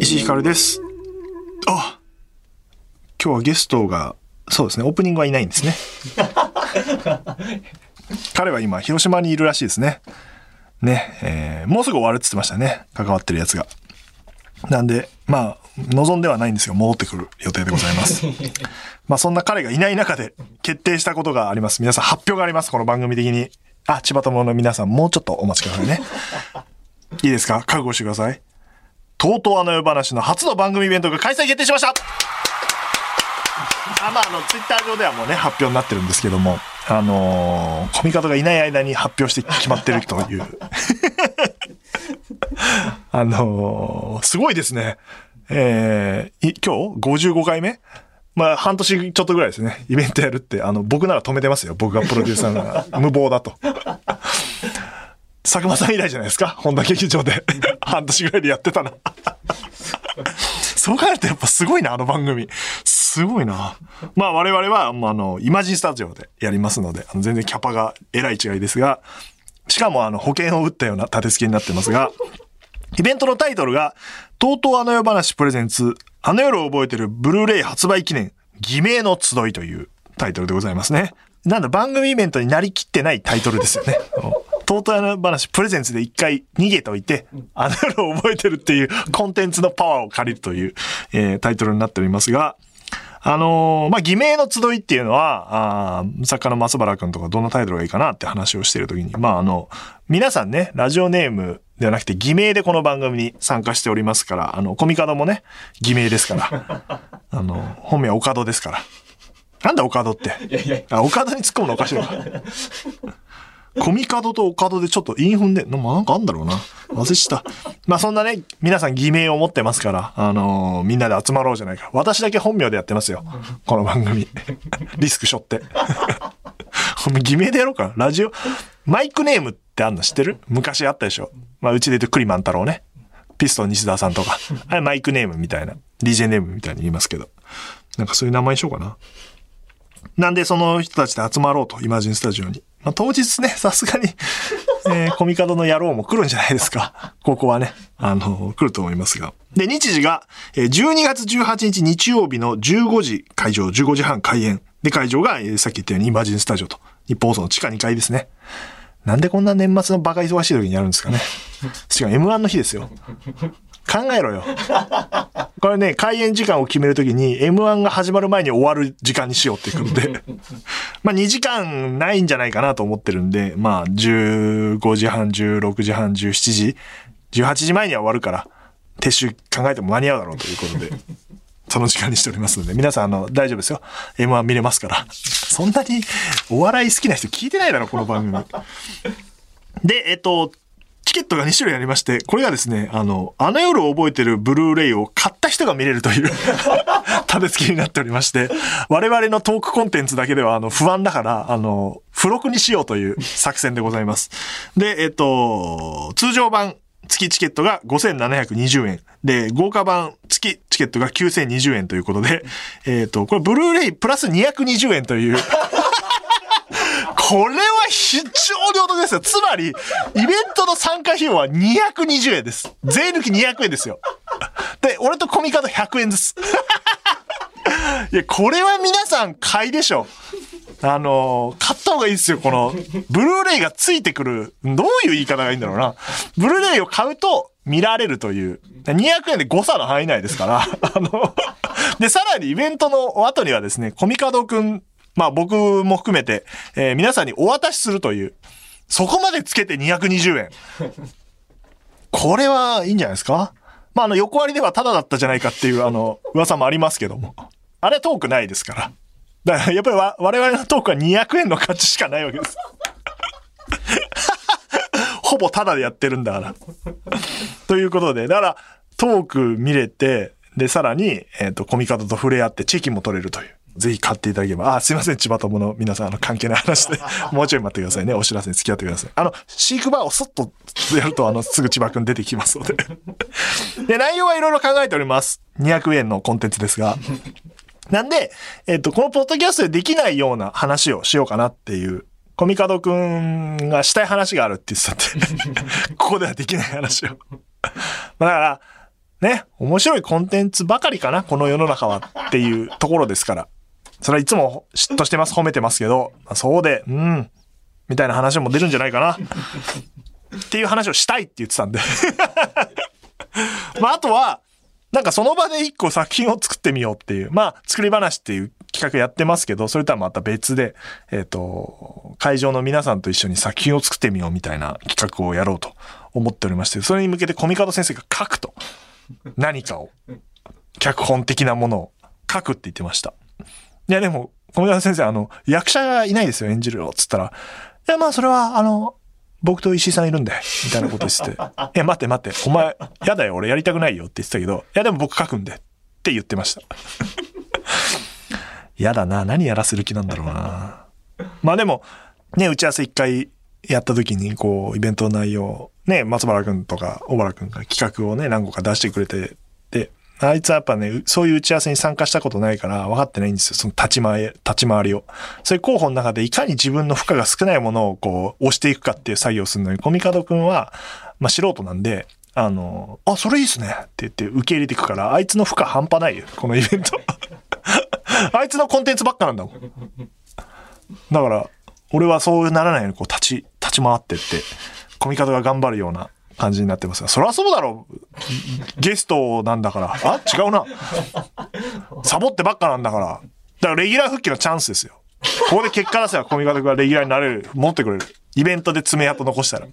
石井ひかるです。あ今日はゲストが、そうですね、オープニングはいないんですね。彼は今、広島にいるらしいですね。ね、えーもうすぐ終わるって言ってましたね。関わってるやつが。なんで、まあ、望んではないんですが、戻ってくる予定でございます。まあ、そんな彼がいない中で決定したことがあります。皆さん発表があります。この番組的に。あ、千葉友の皆さん、もうちょっとお待ちくださいね。いいですか？覚悟してください。とうとうあの世話の初の番組イベントが開催決定しましたあまあ、あの、ツイッター上ではもうね、発表になってるんですけども、あのーコミカドがいない間に発表して決まってるという。あのーすごいですね。えーい今日 ?55 回目まあ、半年ちょっとぐらいですね。イベントやるって、あの、僕なら止めてますよ。僕がプロデューサーなら。無謀だと。佐久間さん以来じゃないですか？本田劇場で。半年ぐらいでやってたな。そう考えるとやっぱすごいな、あの番組。すごいな。まあ我々は、まあ、あの、イマジンスタジオでやりますので、あの全然キャパがえらい違いですが、しかもあの、保険を打ったような立て付けになってますが、イベントのタイトルが、とうとうあの世話プレゼンツ、あの夜を覚えてるブルーレイ発売記念、偽名の集いというタイトルでございますね。なんだ、番組イベントになりきってないタイトルですよね。とうとうあの話プレゼンツで一回逃げておいて、あの夜を覚えてるっていうコンテンツのパワーを借りるという、えータイトルになっておりますが、あのーまあ、偽名の集いっていうのは、あー作家の松原くんとかどんなタイトルがいいかなって話をしているときに、まあ、あの、皆さんね、ラジオネームではなくて偽名でこの番組に参加しておりますから、あの、コミカドもね、偽名ですから、あの、本名はオカドですから。なんだオカドって。あ、オカドに突っ込むのおかしいのか。コミカドとオカドでちょっと韻踏んで、なんかあんだろうな。忘れした。まあそんなね、皆さん偽名を持ってますから、あのーみんなで集まろうじゃないか。私だけ本名でやってますよ。この番組。リスク背負って。偽名でやろうか。ラジオ、マイクネームってあんの知ってる？昔あったでしょ。まあうちで言うとクリマン太郎ね。ピストン西田さんとか。あれマイクネームみたいな。DJ ネームみたいに言いますけど。なんかそういう名前にしようかな。なんでその人たちで集まろうと、イマジンスタジオに。まあ、当日ね、さすがに、えーコミカドの野郎も来るんじゃないですか。ここはね、あの、来ると思いますが。で、日時が、えー12月18日日曜日の15時会場、15時半開演。で、会場が、えーさっき言ったようにイマジンスタジオと、日本放送の地下2階ですね。なんでこんな年末のバカ忙しい時にやるんですかね。しかも M1 の日ですよ。考えろよ。これね、開演時間を決めるときに M1 が始まる前に終わる時間にしようっていうことで。まあ2時間ないんじゃないかなと思ってるんで、まあ15時半、16時半、17時、18時前には終わるから、撤収考えても間に合うだろうということで。その時間にしておりますので、皆さん、あの、大丈夫ですよ。M1 見れますから。そんなにお笑い好きな人聞いてないだろ、この番組。で、えっと、チケットが2種類ありまして、これがですね、あの、あの夜を覚えてるブルーレイを買った人が見れるという 立て付けになっておりまして、我々のトークコンテンツだけではあの不安だから、あの、付録にしようという作戦でございます。で、えっと、通常版月チケットが5720円。で、豪華版月チケットが9020円ということで、えっと、これブルーレイプラス220円という、これは非常にお得ですよ。つまり、イベントの参加費用は220円です。税抜き200円ですよ。で、俺とコミカド100円です。いや、これは皆さん買いでしょ。あの買った方がいいですよ。この、ブルーレイがついてくる、どういう言い方がいいんだろうな。ブルーレイを買うと見られるという。200円で誤差の範囲内ですから。あの、で、さらにイベントの後にはですね、コミカドくん、まあ僕も含めて、えー皆さんにお渡しするという、そこまでつけて220円。これはいいんじゃないですか？まああの横割りではタダだったじゃないかっていうあの噂もありますけども。あれはトークないですから。だからやっぱりわ我々のトークは200円の価値しかないわけです。ほぼタダでやってるんだから。ということで、だからトーク見れて、で、さらに、えっ、と、コミカドと触れ合ってチェキも取れるという。ぜひ買っていただければ。あ、すいません、千葉友の皆さん、あの、関係ない話で。もうちょい待ってくださいね。お知らせに付き合ってください。あの、飼育バーをそっとやると、あの、すぐ千葉くん出てきますので。で、内容はいろいろ考えております。200円のコンテンツですが。なんで、えっ、と、このポッドキャストでできないような話をしようかなっていう、コミカドくんがしたい話があるって言ってたんで、ここではできない話を。まあだから、ね、面白いコンテンツばかりかな、この世の中はっていうところですから。それはいつも嫉妬してます、褒めてますけど、まあそうで、うん、みたいな話も出るんじゃないかな。っていう話をしたいって言ってたんで。まああとは、なんかその場で一個作品を作ってみようっていう、まあ作り話っていう企画やってますけど、それとはまた別で、えっ、と、会場の皆さんと一緒に作品を作ってみようみたいな企画をやろうと思っておりまして、それに向けてコミカド先生が書くと。何かを。脚本的なものを書くって言ってました。いやでも、コミカド先生、あの、役者がいないですよ、演じるよ、つったら。いや、まあそれは、あの、僕と石井さんいるんで、みたいなこと言ってて。いや、待って待って、お前、やだよ、俺やりたくないよって言ってたけど、いや、でも僕書くんで、って言ってました。やだな、何やらせる気なんだろうな。まあでも、ね、打ち合わせ一回やった時に、こう、イベントの内容、ね、松原くんとか小原くんが企画をね、何個か出してくれて、で、あいつはやっぱね、そういう打ち合わせに参加したことないから分かってないんですよ。その立ち回り、立ち回りを。そういう候補の中でいかに自分の負荷が少ないものをこう、押していくかっていう作業をするのに、コミカドくんは、まあ素人なんで、あの、あ、それいいっすねって言って受け入れていくから、あいつの負荷半端ないよ、このイベント。あいつのコンテンツばっかなんだもん。だから、俺はそうならないようにこう立ち、立ち回ってって、コミカドが頑張るような感じになってますが、そりゃそうだろう。ゲストなんだから。あ違うな。サボってばっかなんだから。だからレギュラー復帰のチャンスですよ。ここで結果出せばコミカドがレギュラーになれる、持ってくれる。イベントで爪痕残したら。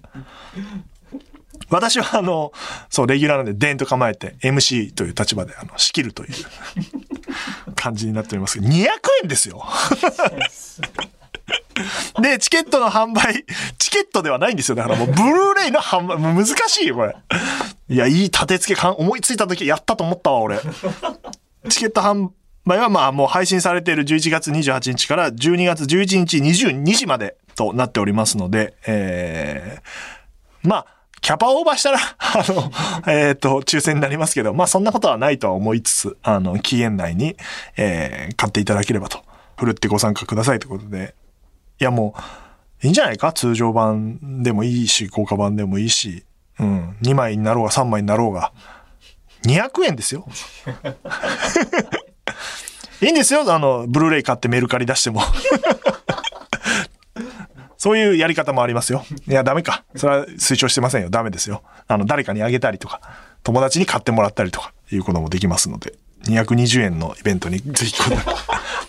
私はあの、そう、レギュラーなんで、デンと構えて、MC という立場で、あの、仕切るという感じになっておりますけど、200円ですよ。で、チケットの販売、チケットではないんですよ。だからもう、ブルーレイの販売、もう難しいよ、これ。いや、いい立て付けかん、思いついた時やったと思ったわ、俺。チケット販売はまあもう配信されている11月28日から12月11日22時までとなっておりますので、えー、まあ、キャパオーバーしたら、あの、えっ、と、抽選になりますけど、まあそんなことはないとは思いつつ、あの、期限内に、えー、買っていただければと。ふるってご参加くださいということで。いやもう、いいんじゃないか？通常版でもいいし、豪華版でもいいし、うん、2枚になろうが3枚になろうが、200円ですよ。いいんですよ。あの、ブルーレイ買ってメルカリ出しても。そういうやり方もありますよ。いや、ダメか。それは推奨してませんよ。ダメですよ。あの、誰かにあげたりとか、友達に買ってもらったりとか、いうこともできますので、220円のイベントに ぜひこんな、こ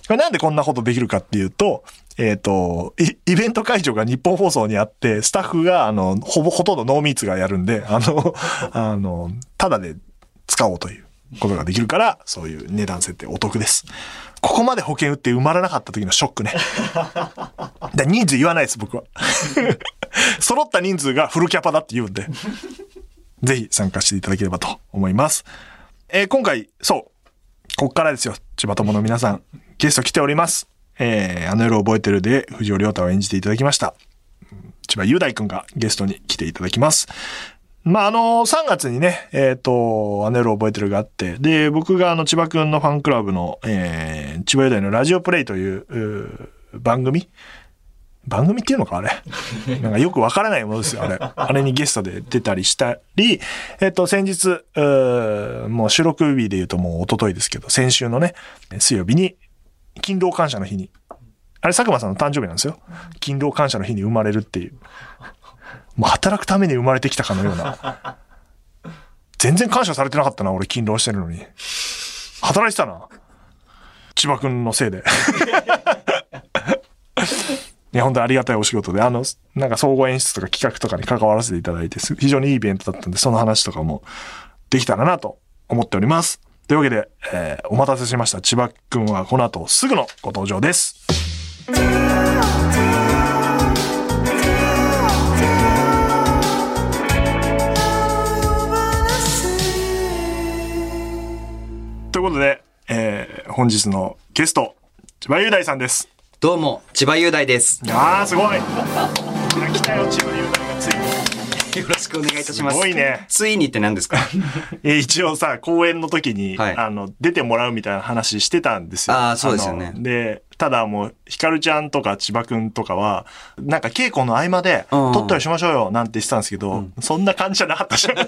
れなんでこんなことできるかっていうと、えっ、とイ、イベント会場が日本放送にあって、スタッフが、あの、ほぼ、ほとんどノーミーツがやるんで、あの、あの、ただで使おうということができるから、そういう値段設定お得です。ここまで保険売って埋まらなかった時のショックね。で人数言わないです、僕は。揃った人数がフルキャパだって言うんで、ぜひ参加していただければと思います。えー今回、そう、ここからですよ、千葉友の皆さん、ゲスト来ております。えーあの夜覚えてるで藤尾亮太を演じていただきました。千葉雄大くんがゲストに来ていただきます。まあ、あの、3月にね、えっ、と、アネロ覚えてるがあって、で、僕があの、千葉くんのファンクラブの、えー、千葉雄大のラジオプレイという、う番組番組っていうのかあれ。なんかよくわからないものですよ、あれ。あれにゲストで出たりしたり、えっ、と、先日、うーもう収録日で言うともう一昨日ですけど、先週のね、水曜日に、勤労感謝の日に、あれ佐久間さんの誕生日なんですよ。勤労感謝の日に生まれるっていう。もう働くために生まれてきたかのような。全然感謝されてなかったな、俺勤労してるのに。働いてたな。千葉くんのせいで。いや、本当にありがたいお仕事で、あの、なんか総合演出とか企画とかに関わらせていただいて、非常にいいイベントだったんで、その話とかもできたらなと思っております。というわけで、えーお待たせしました。千葉くんはこの後すぐのご登場です。ということで、えー本日のゲスト、千葉雄大さんです。どうも、千葉雄大です。ああ、すごい。来たよ、千葉雄大がついに。よろしくお願いいたします。すごいねついにって何ですか？え一応さ、公演の時に、はいあの、出てもらうみたいな話してたんですよ。あーそうですよねで、ただもう、ひかるちゃんとか千葉くんとかは、なんか稽古の合間で、うん撮ったりしましょうよ、なんて言ってたんですけど、そんな感じじゃなかったじゃん。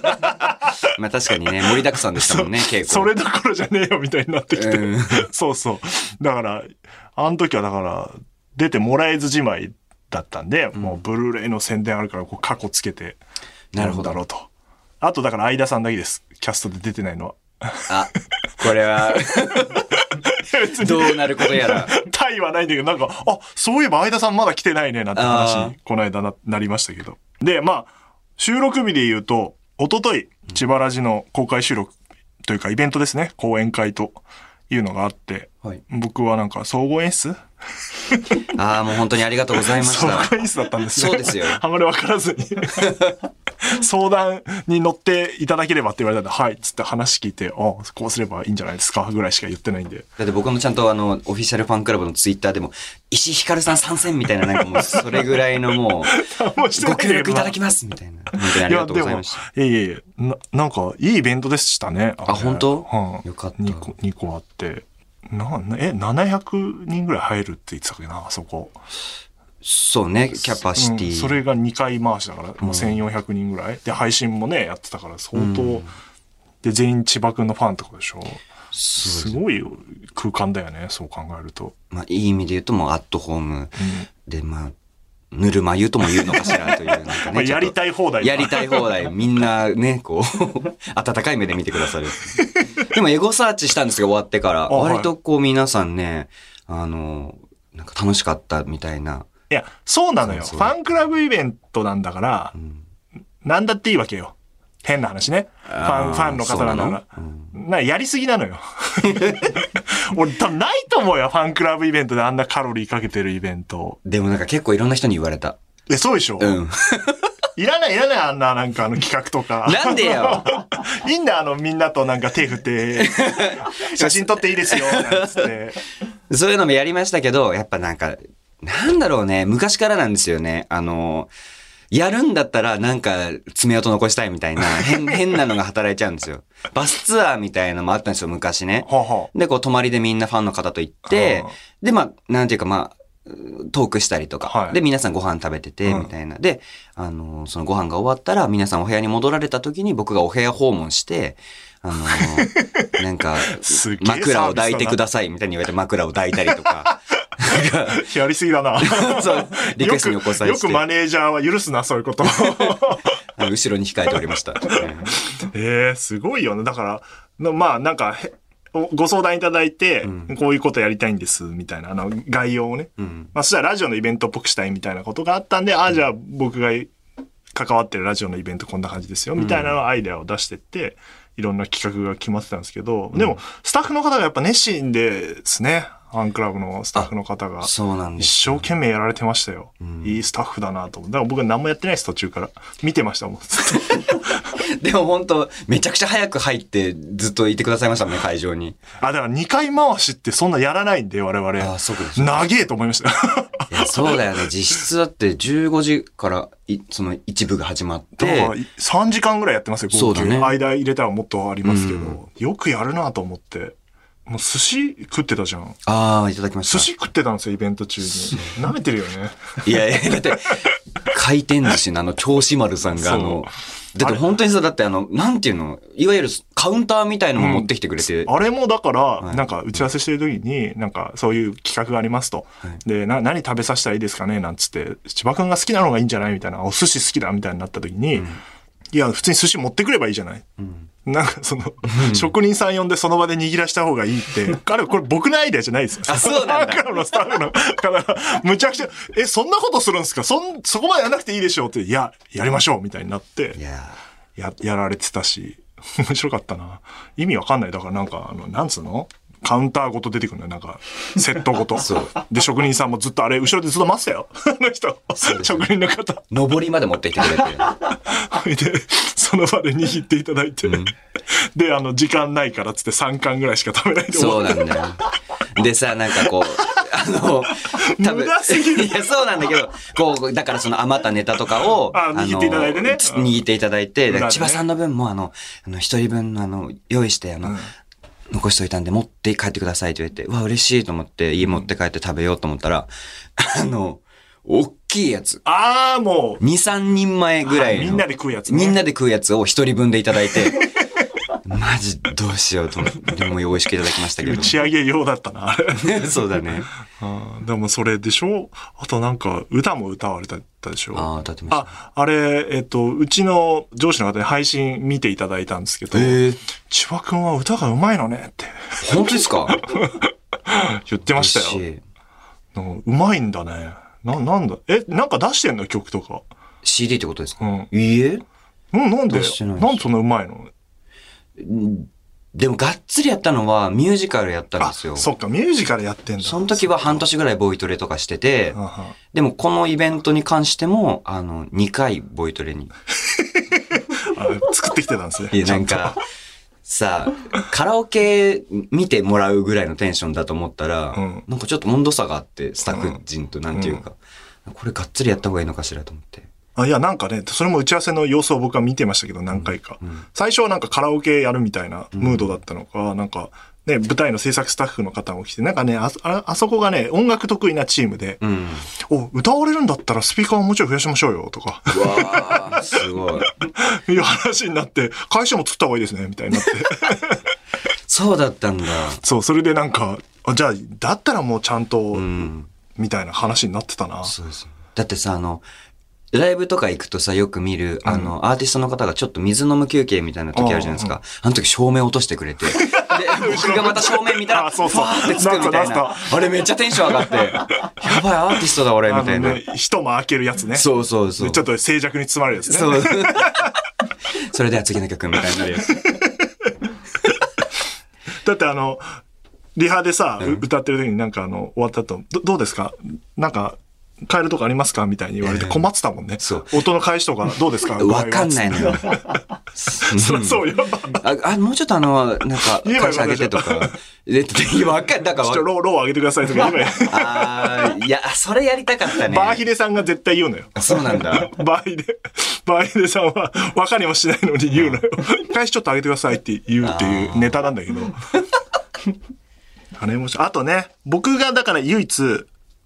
まあ確かにね、盛りだくさんでしたもんね、稽古。それどころじゃねえよ、みたいになってきて。うんそうそう。だから、あの時はだから、出てもらえずじまいだったんで、もうブルーレイの宣伝あるから、こう、過去つけて、なるほどだろうと。あと、だから、相田さんだけです。キャストで出てないのは。あ、これは、どうなることやら。タイはないんだけど、なんか、あ、そういえば相田さんまだ来てないね、なんてあ話ー、この間な、なりましたけど。で、まあ、収録日で言うと、一昨日千葉ラジの公開収録というか、イベントですね、講演会というのがあって、はい。僕はなんか、総合演出ああ、もう本当にありがとうございました。演出だったんですね。そうですよあまり分からずに。相談に乗っていただければって言われたんで、はい、つって話聞いて、あこうすればいいんじゃないですか、ぐらいしか言ってないんで。だって僕もちゃんとあの、オフィシャルファンクラブのツイッターでも、石井ひかるさん参戦みたいな、なんかもう、それぐらいのもう、ご協力いただきますみたいな。本当にありがとうございました。いや、でも、いやいやいやな、なんか、いいイベントでしたね。あれ本当？うん。よかった2個、2個あって。な、なえ、700人ぐらい入るって言ってたっけな、あそこ。そうね、キャパシティ。うんそれが2回回しだから、もう1400人ぐらい。で、配信もね、やってたから、相当。で、全員千葉くんのファンとかでしょ。すごい空間だよね、そう考えると。まあ、いい意味で言うともうアットホームで、まあ、ぬるま湯とも言うのかしらという、なんかね。やりたい放題。やりたい放題。みんなね、こう、温かい目で見てくださる。でもエゴサーチしたんですよ、終わってから。はい割とこう皆さんね、あの、なんか楽しかったみたいな。いや、そうなのよ。ファンクラブイベントなんだから、なんだっていいわけよ。変な話ね。ファン、ファンの方なんだから。そうなやりすぎなのよ。俺多分ないと思うよ。ファンクラブイベントであんなカロリーかけてるイベント。でもなんか結構いろんな人に言われた。え、そうでしょ、うん。いらないいらないあんななんかあの企画とか。なんでよ？いいんだよあのみんなとなんか手振って、写真撮っていいですよ、なんつって。そういうのもやりましたけど、やっぱなんか、なんだろうね、昔からなんですよね。あの、やるんだったらなんか爪痕残したいみたいな 変、変なのが働いちゃうんですよ。バスツアーみたいなのもあったんですよ、昔ね。で、こう、泊まりでみんなファンの方と行ってあ、で、まあ、なんていうか、まあ、トークしたりとか、はいで、皆さんご飯食べてて、うんみたいな。で、あの、そのご飯が終わったら、皆さんお部屋に戻られた時に僕がお部屋訪問して、あの、なんか枕を抱いてくださいみたいに言われて枕を抱いたりとか、やりすぎだな。そう、リクエストにお答えよくマネージャーは許すな、そういうこと。後ろに控えておりました。ええすごいよね。だから、のまあなんか、ご相談いただいて、こういうことやりたいんです、みたいな、あの、概要をね。うんまあそしたらラジオのイベントっぽくしたいみたいなことがあったんで、ああ、じゃあ僕が関わってるラジオのイベントこんな感じですよ、みたいなアイデアを出してって、いろんな企画が決まってたんですけど、でも、スタッフの方がやっぱ熱心ですね。ファンクラブのスタッフの方が。そうなんです。一生懸命やられてましたよ。いいスタッフだなと。だから僕は何もやってないです、途中から。見てましたもん。でも本当めちゃくちゃ早く入ってずっといてくださいましたもんね、会場に。あ、だから2回回しってそんなやらないんで、我々。あそうかそう長えと思いました。そうだよね。実質だって15時からい、その一部が始まってだから、3時間ぐらいやってますよ。そうだね間入れたらもっとありますけど、うんよくやるなと思って。もう寿司食ってたじゃん。ああ、いただきました。寿司食ってたんですよ、イベント中に。舐めてるよね。いやいや、だって、回転寿司のあの、銚子丸さんがあの、だって本当にさ、だってあの、なんていうの、いわゆるカウンターみたいのも持ってきてくれて、あれもだから、い。なんか打ち合わせしてる時に、なんかそういう企画がありますと。で、な、何食べさせたらいいですかね？なんつって、千葉くんが好きなのがいいんじゃない？みたいな、お寿司好きだみたいになった時に、いや、普通に寿司持ってくればいいじゃない。なんかその、職人さん呼んでその場で握らした方がいいって、彼これ僕のアイデアじゃないですよ。あそうなんだ。スタッフのスタッフの方が、むちゃくちゃ、え、そんなことするんですか？そん、そこまでやらなくていいでしょうって、いや、やりましょうみたいになって。や、やられてたし、面白かったな。意味わかんない。だからなんか、あの、なんつうの？カウンターごと出てくるのよ。なんか、セットごと。そうで、職人さんもずっとあれ、後ろでずっと待ってたよ。あの人。職人の方。ー、上りまで持ってきてくれて。で、その場で握っていただいて、で、あの、時間ないからっつって3巻ぐらいしか食べないそうなんだよ。でさ、なんかこう、あの、多分いや、そうなんだけど、こう、だからその余ったネタとかを、あ握っていただいてね握っていただいて、千葉さんの分も、あの、あの、一人分、あの、用意して、あの、残しといたんで持って帰ってくださいって言われて、うわ、嬉しいと思って、家持って帰って食べようと思ったら、あの、大きいやつ。ああ、もう、2、3人前ぐらいの。はいみんなで食うやつねみんなで食うやつを一人分でいただいて、マジどうしようと思って、でも美味しくいただきましたけ打ど。ち上げ用だったな、あれ。そうだね。うんでもそれでしょ？あとなんか、歌も歌われたでしょ？ああ、歌ってました。あ、あれ、えっと、うちの上司の方に配信見ていただいたんですけど、えー、千葉くんは歌がうまいのねって本当ですか？言ってましたよ。うまいんだね。な、なんだ？え、なんか出してんの曲とか？CD ってことですか、うん。いいえうん、なんで？なんでそんなうまいの？でもがっつりやったのはミュージカルやったんあ、ですよ。そっか、ミュージカルやってんだ。その時は半年ぐらいボイトレとかしててうん、うんでもこのイベントに関しても、あの、2回ボイトレに。あ作ってきてたんですね。いや、なんか、さあ、カラオケ見てもらうぐらいのテンションだと思ったら、うんなんかちょっと温度差があって、スタッフ陣となんていうか、これがっつりやった方がいいのかしらと思って。あいや、なんかね、それも打ち合わせの様子を僕は見てましたけど、何回か。最初はなんかカラオケやるみたいなムードだったのか、なんか、ね、舞台の制作スタッフの方も来て、なんかね、あああそこがね、音楽得意なチームで、うん。お、歌われるんだったらスピーカーをもうちょい増やしましょうよ、とか、うわー、すごい。いう話になって、会社も作った方がいいですね、みたいになって。そうだったんだ。そう、それでなんか、あじゃあ、だったらもうちゃんと、うん。みたいな話になってたな。そうです。だってさ、あの、ライブとか行くとさ、よく見る、あの、アーティストの方がちょっと水飲む休憩みたいな時あるじゃないですか。あの時照明落としてくれて。で、僕がまた照明見たら、あそうそうファーってつくみたいな。あれめっちゃテンション上がって、やばいアーティストだ俺、みたいな。あのね、人も開けるやつね。そうそうそう。ちょっと静寂に包まれるやつね。そう。それでは次の曲みたいになるやつ。だってあの、リハでさ、う歌ってる時になんかあの、終わった後、どどうですか？なんか、変えるとこありますか？みたいに言われて困ってたもんね。そう音の返しとかどうですか？わかんないのよ。そそうよ。あ、あもうちょっとあの、なんか、言えばよ会社かったじゃん上げてとか。で、でわかん、だからわちょっとロー、ロー上げてくださいとか言えばあーいや、それやりたかったね。バーヒデさんが絶対言うのよ。そうなんだ。バーヒデ、バーヒデさんは分かりもしないのに言うのよ。返しちょっと上げてくださいって言うっていうネタなんだけど。あれもし、あとね、僕がだから唯一、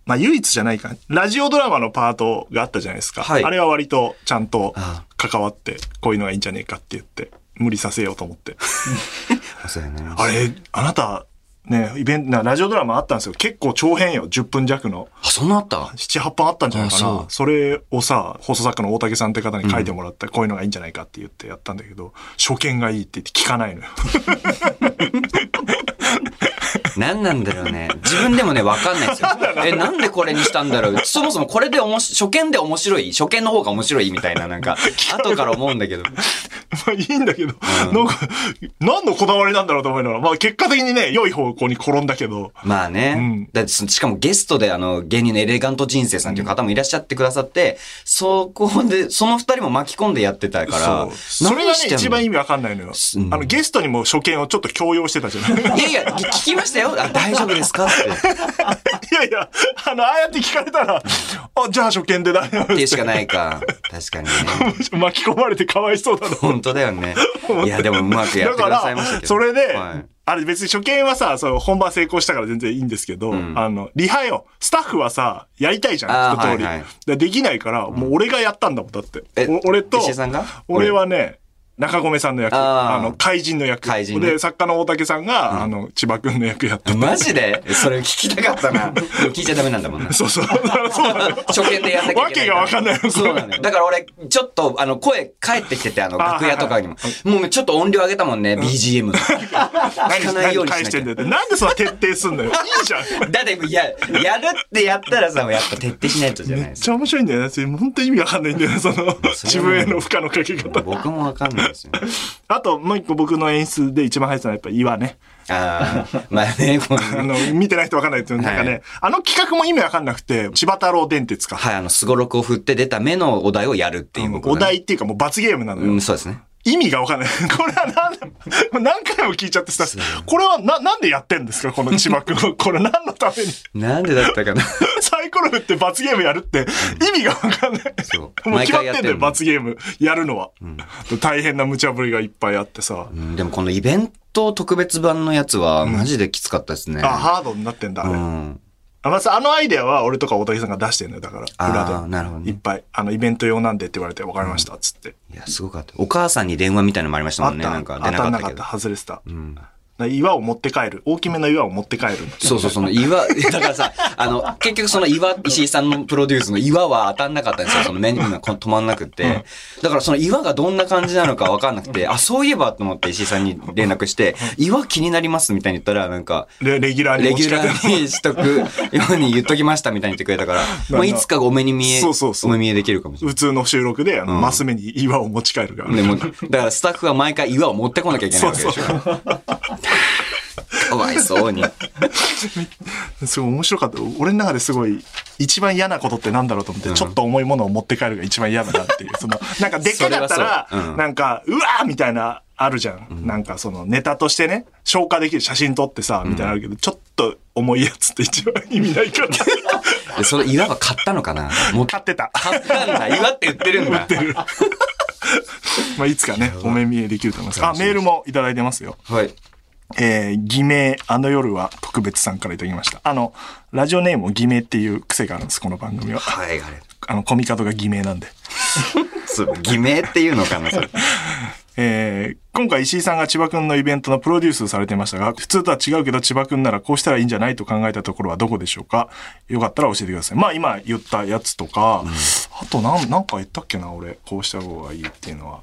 まあ唯一じゃないか。ラジオドラマのパートがあったじゃないですか。はいあれは割とちゃんとあ関わって、こういうのがいいんじゃねえかって言って、無理させようと思って。あれ、あなた、ね、イベント、なラジオドラマあったんですよ。結構長編よ。10分弱の。あ、そんなあった？7、8本あったんじゃないかな。それをさ、放送作家の大竹さんって方に書いてもらって、こういうのがいいんじゃないかって言ってやったんだけど、初見がいいって言って聞かないのよ。何なんだろうね。自分でもね、わかんないですよ。え、なんでこれにしたんだろう。そもそもこれでおもし、初見で面白い？初見の方が面白いみたいな、なんか、後から思うんだけど。まあいいんだけど、なんか、何のこだわりなんだろうと思いながら、まあ結果的にね、良い方向に転んだけど、まあね。うんだってそ、しかもゲストであの、芸人のエレガント人生さんという方もいらっしゃってくださって、そこで、その二人も巻き込んでやってたから、それがね、一番意味味わかんないのよ。うんあの、ゲストにも初見をちょっと強要してたじゃない？いやいや、聞きましたよ。あ、大丈夫ですか？って。いやいや、あの、ああやって聞かれたら、あ、じゃあ初見で大丈夫っていうしかい。ないか。確かにね。巻き込まれてかわいそうだな。本当だよね。いや、でもうまくやってくださいましたけど。それで、はいあれ別に初見はさ、そう本番成功したから全然いいんですけど、んあの、リハよ。スタッフはさ、やりたいじゃん、一通り。はいはいでできないから、もう俺がやったんだもん、だって。俺と俺はね、中込さんの役、あーあの、怪人の役。怪人ねで、作家の大竹さんが、あの、千葉くんの役やっててマジで？それ聞きたかったな。聞いちゃダメなんだもんな。そうそう。そうなのよ初見でやんなきゃいけないわけがわかんないのそうなのよ。だから俺、ちょっと、あの、声返ってきてて、あの、あ楽屋とかにも。もうちょっと音量上げたもんね、BGM の。聞かないようにしなきゃ。なんでそんな徹底すんのよ。いいじゃん。だって、いや、やるってやったらさ、やっぱ徹底しないとじゃない。めっちゃ面白いんだよね。本当に意味わかんないんだよね、その、自分への負荷のかけ方。僕もわかんないですよ。あと、もう一個僕の演出で一番入ってたのはやっぱ岩ね。ああ、まあね、こあの、の、見てない人わかんないっていうなんかね、はいあの企画も意味わかんなくて、千葉太郎電鉄か。はい、あの、すごろくを振って出た目のお題をやるっていうねお題っていうかもう罰ゲームなのよ。うん、そうですね。意味がわかんない。これは何、何回も聞いちゃってさ、これはな、なんでやってんですか？この千葉君は。これ何のために？なんでだったかな？サイコロ振って罰ゲームやるって意味がわかんない。そうもう決まってんだよ、罰ゲームやるのは。大変な無茶ぶりがいっぱいあってさ。うんでもこのイベント特別版のやつは、マジできつかったですね。あ、ハードになってんだ、あれ。うん。あまあさあのアイデアは俺とか大竹さんが出してんのよ、だから。あー裏で。なるほどねいっぱい。あの、イベント用なんでって言われて、分かりました、つって。いや、すごかった。お母さんに電話みたいなのもありましたもんね。あった、なんか当出なかったけどたんなかった、。外れてた。うん。岩を持って帰る。大きめの岩を持って帰るそうそう、その岩、だからさ、あの、結局その岩、石井さんのプロデュースの岩は当たんなかったんですよ。その目に止まんなくて。だからその岩がどんな感じなのかわかんなくて、あ、そういえばと思って石井さんに連絡して、岩気になりますみたいに言ったら、なんか、レレギュラーにレギュラーにしとくように言っときましたみたいに言ってくれたから、まあ、いつかお目に見え、そうそうそうお目見えできるかもしれない。普通の収録で、あの、うんマス目に岩を持ち帰るから。でも、だからスタッフは毎回岩を持ってこなきゃいけないわけでしょ。かわいそうに。すごい面白かった。俺の中ですごい、一番嫌なことってなんだろうと思って、うんちょっと重いものを持って帰るが一番嫌だなっていう。その、なんかでっかかったら、ううんなんか、うわーみたいな、あるじゃん。なんかその、ネタとしてね、消化できる写真撮ってさ、みたいなのあるけど、ちょっと重いやつって一番意味ないから。で、その岩は買ったのかな？もう買ってた。買ったんだ。岩って売ってるんだ。まあ、いつかね、お目見えできると思います。あ、メールもいただいてますよ。はい。えー、偽名、あの夜は特別さんからいただきました。あの、ラジオネームも偽名っていう癖があるんです、この番組は。はい、はい。あの、コミカドが偽名なんで。そう、偽名っていうのかな、それ。えー今回石井さんが千葉くんのイベントのプロデュースされてましたが、普通とは違うけど千葉くんならこうしたらいいんじゃないと考えたところはどこでしょうか？よかったら教えてください。まあ今言ったやつとか、あとなん、なんか言ったっけな俺、こうした方がいいっていうのは。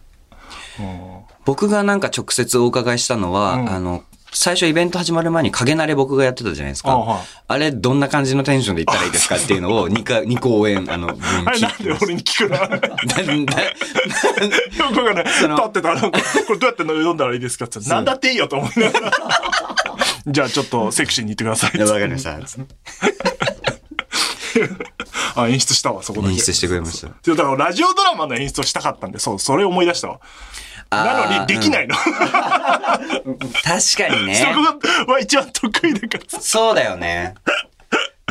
うん僕がなんか直接お伺いしたのは、うんあの、最初イベント始まる前に影慣れ僕がやってたじゃないですか。あはいあれ、どんな感じのテンションで行ったらいいですかっていうのを2か、二公演、あの、分あれなんで俺に聞くの？よだだくわかんない。立ってたら、これどうやって読んだらいいですかってなんだっていいよと思いながら。じゃあちょっとセクシーに言ってください。わかりました。あ、演出したわ、そこだけ。演出してくれましただからラジオドラマの演出をしたかったんで、そう、それを思い出したわ。なのに、できないの。確かにね。そこが一番得意だから。そうだよね。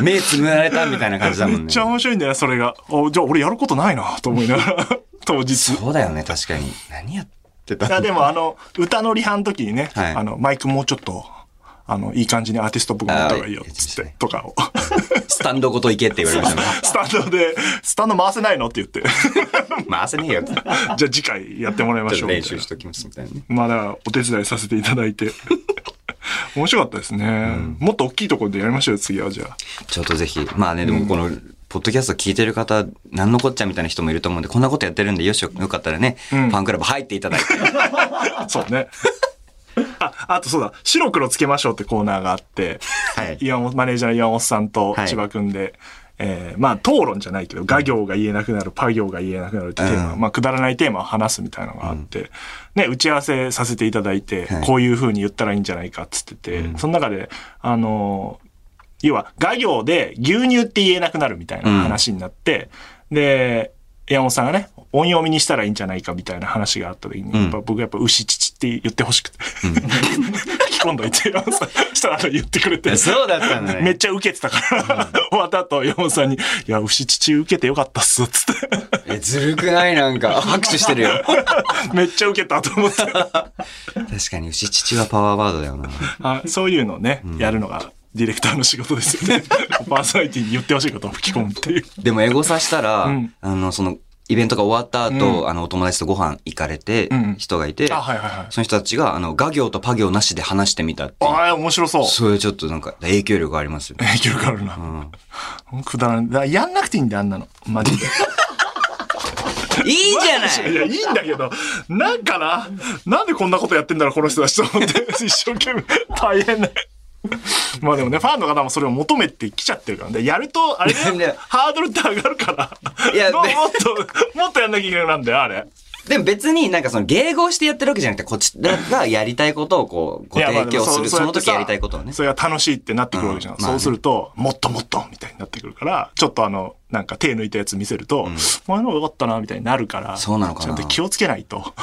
目つむられたみたいな感じだもんねめっち。ゃ面白いんだよ、それが。おじゃあ俺やることないな、と思いながら、当日。いそうだよね、確かに。何やってたや、でもあの、歌のリハの時にね、はいあの、マイクもうちょっと、あの、いい感じにアーティストっぽくなった方がいいよ、つって、とかを。スタンドごと行けって言われましたね。スタンドで、スタンド回せないの？って言って。回せねえよって。じゃあ次回やってもらいましょう。練習しときますみたいなね。まあだから、お手伝いさせていただいて。面白かったですね、もっと大きいところでやりましょうよ、次はじゃあ。ちょっとぜひ。まあね、でもこの、ポッドキャスト聞いてる方、なんのこっちゃみたいな人もいると思うんで、こんなことやってるんで、よしよ、よかったらね、んファンクラブ入っていただいて。そうね。あ、あとそうだ、白黒つけましょうってコーナーがあって、はい。岩本、マネージャーの岩本さんとはい。千葉くんで、えーまあ討論じゃないけど、画行が言えなくなる、パ行が言えなくなるってテーマ、うん。まあくだらないテーマを話すみたいなのがあって、ね、打ち合わせさせていただいて、はい。こういう風に言ったらいいんじゃないかっつってて、その中で、あのー要は、画行で牛乳って言えなくなるみたいな話になって、で、山本さんがね、音読みにしたらいいんじゃないかみたいな話があった時に、んやっぱ僕やっぱ牛乳って言ってほしくて、書き込んどいて、山本さん、したら言ってくれて、そうだったんだね。めっちゃ受けてたから、終わった後、山本さんに、いや、牛乳受けてよかったっす、つって。え、ずるくない？なんか。拍手してるよ。めっちゃ受けたと思って。確かに、牛父はパワーワードだよな。あそういうのをね、やるのが、ディレクターの仕事ですよね。パーソナリティに言ってほしいことを吹き込むっていう。でも、エゴさしたら、うんあの、その、イベントが終わった後、あの、お友達とご飯行かれてうん、人がいて、あ、はいはいはい。その人たちが、あの、画行とパ行なしで話してみたっていう。ああ、面白そう。それちょっとなんか、影響力がありますよね。影響力あるな。うん。くだらない。やんなくていいんだよ、あんなの。マジで。いいじゃないいや、いいんだけど、なんかな、なんでこんなことやってんだろう、この人たちと思って、一生懸命、大変だ。まあでもね、ファンの方もそれを求めてきちゃってるからね。やると、あれね、ハードルって上がるから。いや でももっと、もっとやんなきゃいけないなんだよ、あれ。でも別になんかその迎合してやってるわけじゃなくて、こっちらがやりたいことをこう、ご提供する。その時やりたいうことをね。それが楽しいってなってくるわけじゃん。うんまあねそうすると、もっともっとみたいになってくるから、ちょっとあの、なんか手抜いたやつ見せると、前の方が良かったな、みたいになるから、そうなのかなちゃんと気をつけないと。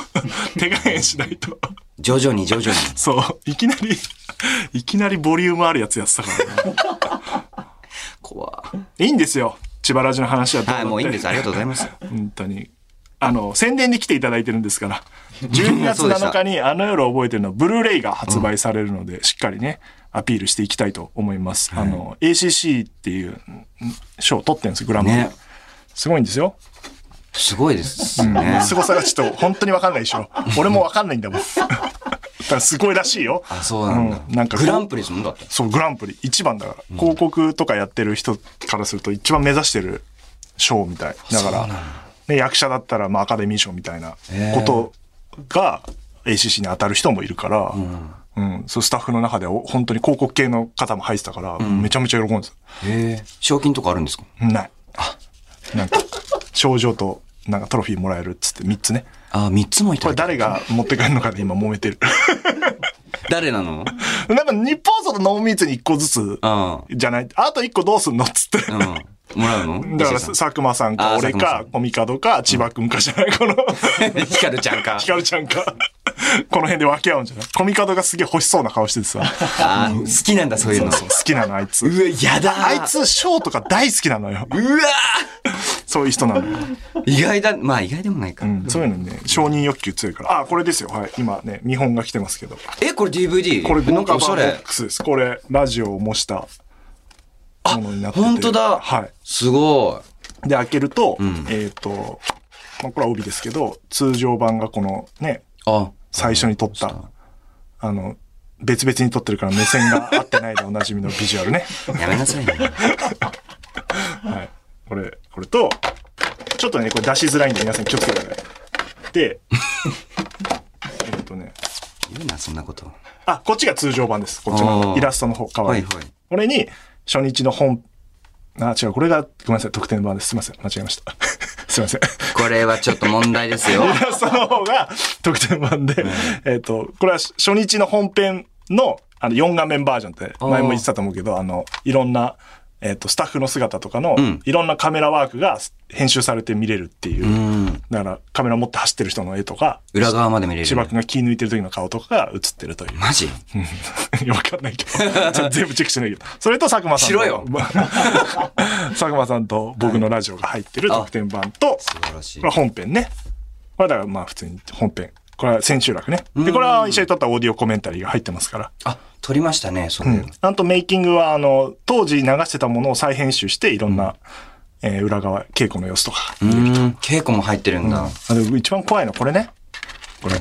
手加減しないと。徐々に徐々に。そう、いきなり、いきなりボリュームあるやつやってたからね。怖いいんですよ。千葉ラジの話はどうだってはい、もういいんです。ありがとうございます。本当に。あの、宣伝に来ていただいてるんですから。12月そうでした7日にあの夜を覚えてるのブルーレイが発売されるので、しっかりね、アピールしていきたいと思います。あの、ACC っていううん賞を取ってるんですよ、グランプリ。ねすごいんですよ。すごいですね。凄さがちょっと本当にわかんないでしょ。俺もわかんないんだもん。だからすごいらしいよ。あ、そうなんだ。うんなんかグランプリですもんだって。そう、グランプリ。一番だから。広告とかやってる人からすると一番目指してる賞みたい。だから、ね、役者だったらまあアカデミー賞みたいなことが ACC に当たる人もいるから、うん、そうスタッフの中で本当に広告系の方も入ってたから、めちゃめちゃ喜んでた。へえ。賞金とかあるんですか？ない。なんか、賞状となんかトロフィーもらえるっつって3つね。あ、三つもいたこれ誰が持って帰るのかで今揉めてる。誰なの？なんか日本その濃密に1個ずつあじゃない？あと1個どうすんのっつって。あ。うん。もらうの？だから、佐久間さんか俺かコミカドか、千葉くんかじゃない？この、ヒカルちゃんかヒ。カルちゃんか。この辺で分け合うんじゃない？コミカドがすげえ欲しそうな顔しててさ。あー好きなんだ、そういうの。そう好きなの、あいつ。うわ、やだあいつ、ショーとか大好きなのよ。うわそういう人なのよ。意外だ、まあ意外でもないか。うん、そういうのね、承認欲求強いから。あ、これですよ。はい。今ね、見本が来てますけど。え、これ DVD? これ、豪華版ボッ。クスです。これ、ラジオを模したものになってて。本当だ。はい。すごで、開けると、んえっ、と、まあ、これは帯ですけど、通常版がこのね、い。あ、最初に撮った、あの、別々に撮ってるから目線が合ってないでおなじみのビジュアルね。やめなさいね。はい。これ、これと、ちょっとね、これ出しづらいんで皆さん気をつけてください。で、えっとね、言うな、そんなこと。あ、こっちが通常版です。こっちあのーイラストの方、かわいい。はいはいこれに、初日の本、あ、違う、これが、ごめんなさい、特典版です。すいません、間違えました。すいません。これはちょっと問題ですよ。イラストの方が特典版で、えっ、と、これは初日の本編の、あの、4画面バージョンって、前も言ってたと思うけど、あの、いろんな、えっ、と、スタッフの姿とかの、んいろんなカメラワークが編集されて見れるっていう。うん。だから、カメラ持って走ってる人の絵とか、裏側まで見れる。千葉君が気抜いてる時の顔とかが映ってるという。マジ？わかんないけど。全部チェックしてないけど。それと佐久間さんと。しろよ 佐久間さんと僕のラジオが入ってる特典版と、素晴らしい本編ね。これはだからまあ普通に本編。これは千秋楽ね。で、これは一緒に撮ったオーディオコメンタリーが入ってますから。あ、撮りましたね、それ。なんとメイキングは、あの、当時流してたものを再編集して、いろんな、えー裏側、稽古の様子とか。うーん。稽古も入ってるんだ。あで一番怖いのはこれね。これ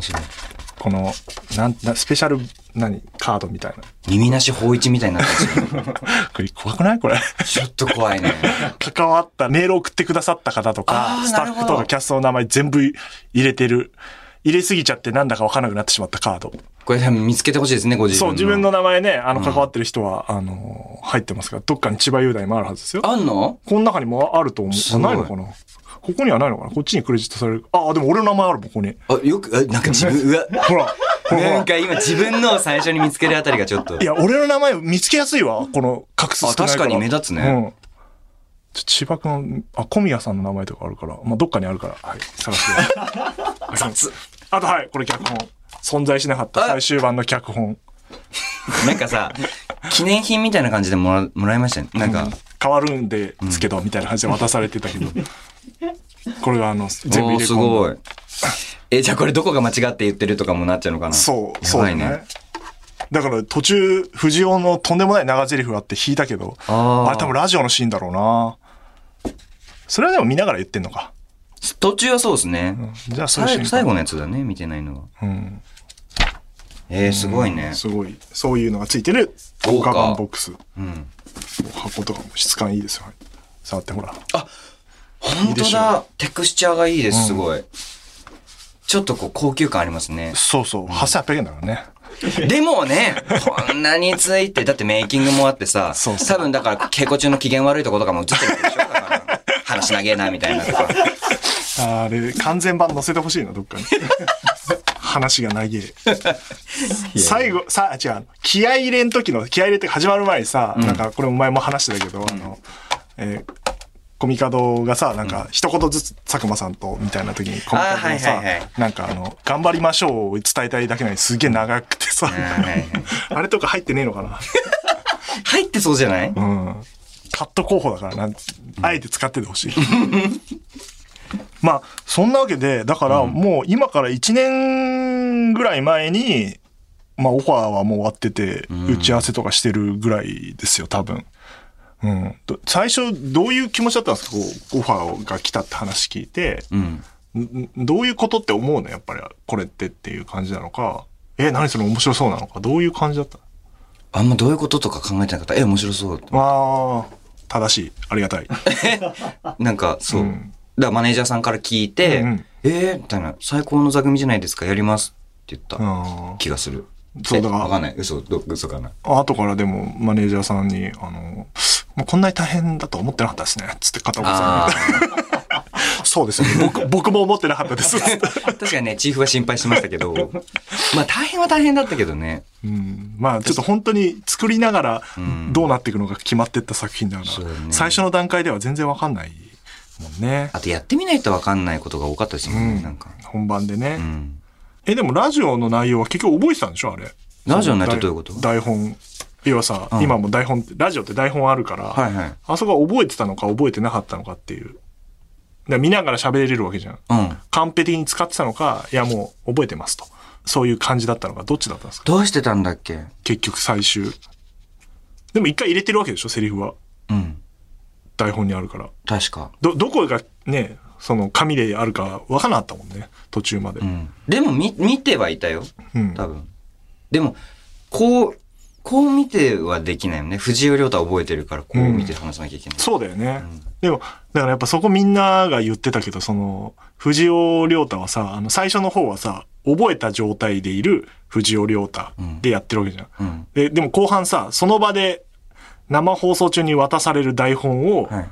この、なん、なスペシャル、何、カードみたいな。耳なし法一みたいになってる。これ怖くない？これ。ちょっと怖いね。関わった、メール送ってくださった方とあか、ースタッフとかキャストの名前全部入れてる。入れすぎちゃってなんだかわからなくなってしまったカード。これ見つけてほしいですね、ご自分そう、自分の名前ね、あの、関わってる人は、あの、入ってますから、どっかに千葉雄大もあるはずですよ。あんの？この中にもあると思う。ないのかな？ここにはないのかな？こっちにクレジットされる。あ、でも俺の名前あるもん、ここに。あ、よく、あなんか自分、うわ。ほら。なんか今自分のを最初に見つけるあたりがちょっとい。や、俺の名前見つけやすいわ。この、隠す少確かに目立つねうん。ち千葉くん、あ、小宮さんの名前とかあるから、まあ、どっかにあるから、はい、探して。雑。あと、はい、これ脚本。存在しなかった最終版の脚本。なんかさ、記念品みたいな感じでもらもらいましたね。なんか、変わるんですけど、みたいな感じで渡されてたけど。これがあの、全部入れ込んすごいだ。。え、じゃあこれどこが間違って言ってるとかもなっちゃうのかな？そう、そうだやばいね。だから途中、藤尾のとんでもない長台詞があって弾いたけど、あーあれ多分ラジオのシーンだろうな。それはでも見ながら言ってんのか。途中はそうですね。じゃあ最最後のやつだね、見てないのは。うん。えー、すごいね。すごい。そういうのがついてる豪華版ボックス。うん。箱とかも質感いいですよ。触ってほら。本当いいでしだ。テクスチャーがいいです、すごい。ちょっとこう高級感ありますね。そうそう。8800円だからね。でもね、こんなについて、だってメイキングもあってさ、そうそう多分だから稽古中の機嫌悪いとことかも映ってるでしょだから、話長えな、みたいなとか。あれ、完全版載せてほしいな、どっかに。話が長え。最後、さ、違う、気合い入れん時の、気合い入れって始まる前にさ、なんか、これお前も話してたけど、あの、えーコミカドがさ、なんか、一言ずつ佐久間さんと、みたいな時に、コミカドがさはいはい、なんかあの、頑張りましょうを伝えたいだけなのにすげえ長くてさ、はいはい あれとか入ってねえのかな？入ってそうじゃない？うん。カット候補だからな。ん、あえて使っててほしい。まあ、そんなわけで、だからもう今から1年ぐらい前に、まあオファーはもう終わってて、打ち合わせとかしてるぐらいですよ、多分。うん。ど最初、どういう気持ちだったんですか？こう、オファーが来たって話聞いて、うん。んどういうことって思うの？やっぱり、これってっていう感じなのか、え、何それ面白そうなのか、どういう感じだった？あんまどういうこととか考えてなかった。え、面白そう。ああ、正しい。ありがたい。なんか、そう。うんだマネージャーさんから聞いて、うんうんえー、みたいな、最高の座組じゃないですか、やりますって言ったうん気がする。そうだからえわかんない。嘘、ど嘘かな。後からでもマネージャーさんに、あの、もうこんなに大変だと思ってなかったですね。つって片岡さあんに。そうですよね。僕、僕も思ってなかったです。確かにね、チーフは心配しましたけど、まあ大変は大変だったけどね。うん、まあちょっと本当に作りながらんどうなっていくのか決まってった作品だから、ね最初の段階では全然わかんないもんね。あとやってみないとわかんないことが多かったですもんね、なんか。本番でね。うん。え、でもラジオの内容は結局覚えてたんでしょあれ？ラジオの内容どういうこと？台本。要はさ、うん今も台本ラジオって台本あるから、はいはい。あそこは覚えてたのか覚えてなかったのかっていう。だ見ながら喋れるわけじゃん。うん。カンペ的に使ってたのか、いやもう覚えてますと。そういう感じだったのか、どっちだったんですか？どうしてたんだっけ？結局最終。でも一回入れてるわけでしょセリフは。うん。台本にあるから。確か。ど、どこがね、その紙であるか分からなかったもんね。途中まで。うん。でも見、見てはいたよ。うん多分。でも、こう、こう見てはできないよね。藤尾亮太は覚えてるから、こう見て話さなきゃいけない。そうだよね。でも、だからやっぱそこみんなが言ってたけど、その、藤尾亮太はさ、あの、最初の方はさ、覚えた状態でいる藤尾亮太でやってるわけじゃん。うん。で、でも後半さ、その場で生放送中に渡される台本をはい。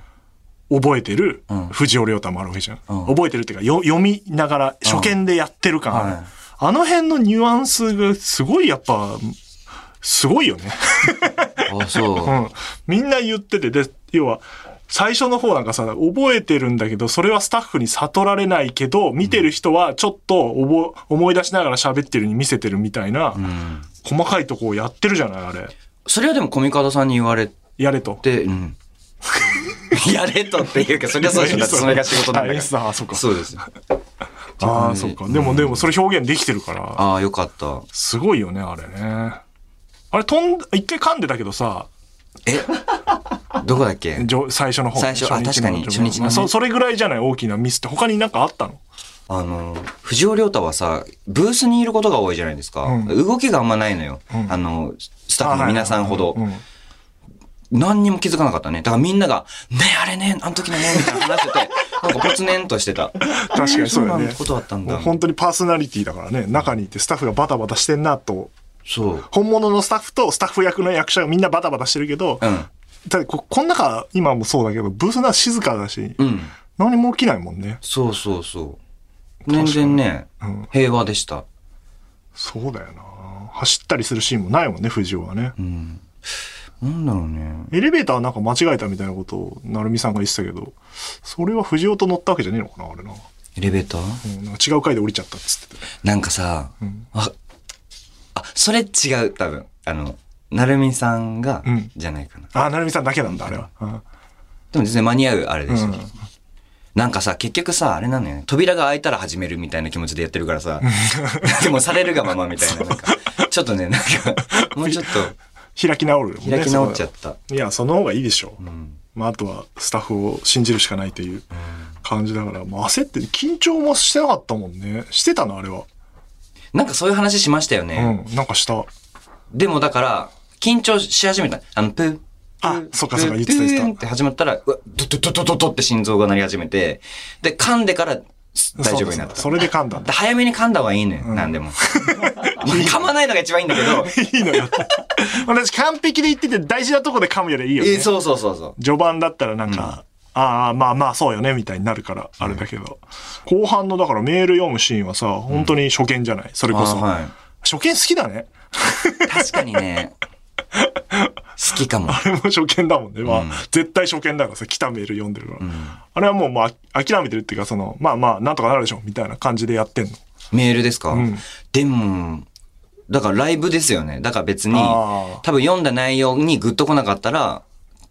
覚えてるうん藤尾亮太もあるわけじゃん。うん覚えてるっていうか、よ読みながら初見でやってる感ある、はいあの辺のニュアンスがすごいやっぱ、すごいよね。あ、そうう。ん。みんな言ってて、で、要は、最初の方なんかさ、覚えてるんだけど、それはスタッフに悟られないけど、見てる人はちょっと覚え思い出しながら喋ってるに見せてるみたいな、うん。細かいとこをやってるじゃない、あれ。それはでもコミカドさんに言われやれと。て、うん。やれとっていうか、そりゃそうでしょ。だってそれが仕事なんだから。だあそうか。そうですよ。ああ、そうか。でも、でも、それ表現できてるから、ああ、よかった。すごいよね、あれね。あれ、飛んだ、一回噛んでたけどさ、え？どこだっけ？じょ最初の方。最初あの確かに初日のねまあそそれぐらいじゃない、大きなミスって。他になんかあったの？あの、藤尾亮太はさ、ブースにいることが多いじゃないですか。うん動きがあんまないのよ。うんあの、スタッフの皆さんほど。うん何にも気づかなかったね。だからみんなが、ねあれね、あの時のね、みたいな話してて、なんかポツネンとしてた。確かにそうだよことあったんだもう。本当にパーソナリティだからね、中にいてスタッフがバタバタしてんなと、そう。本物のスタッフとスタッフ役の役者がみんなバタバタしてるけど、うん。ただこ、この中、今もそうだけど、ブースな静かだし、うん。何も起きないもんね。そうそうそう。全然ね、うん平和でした。そうだよな。走ったりするシーンもないもんね、藤尾はね。うん。なんだろうね。エレベーターなんか間違えたみたいなことを、成美さんが言ってたけど、それは藤尾と乗ったわけじゃねえのかな、あれな。エレベーター？うん、なんか違う階で降りちゃったっつってて。なんかさ、んあ、あ、それ違う、多分。あの、なるみさんが、うんじゃないかな。あ、成美さんだけなんだ、あれは。うんでも全然間に合うあれでしょ。うんなんかさ、結局さ、あれなのよね。扉が開いたら始めるみたいな気持ちでやってるからさ。でもされるがままみたいな。なんか、ちょっとね、なんか、もうちょっ開き直るね。と開き直っちゃっそた。ういや、その方がいいでしょう。うん。まあ、あとはスタッフを信じるしかないという感じだから、もう焦って、緊張もしてなかったもんね。してたの、あれは。なんかそういう話しましたよね。うん、なんかした。でもだから、緊張し始めた。あの、プー。あそっかそっか言ってた言ってって始まったら、うわ、ドドドドドドって心臓が鳴り始めて、で、噛んでから大丈夫になった。それで噛んだんだ。で早めに噛んだ方がいいのよ、なんでも。噛まないのが一番いいんだけど、いいのよ。私完璧で言ってて大事なとこで噛むよりいいよね。えそうそうそうそう。序盤だったらなんか、ああ、まあまあそうよね、みたいになるから、あれだけど。後半の、だからメール読むシーンはさ、本当に初見じゃないそれこそ。初見好きだね。確かにね、好きかも。あれも初見だもんね。まあ、うん絶対初見だからさ、来たメール読んでるから。あれはもう、まあ、諦めてるっていうか、その、まあまあ、なんとかなるでしょ、みたいな感じでやってんの。メールですか、んでも、だからライブですよね。だから別に多分読んだ内容にグッと来なかったら、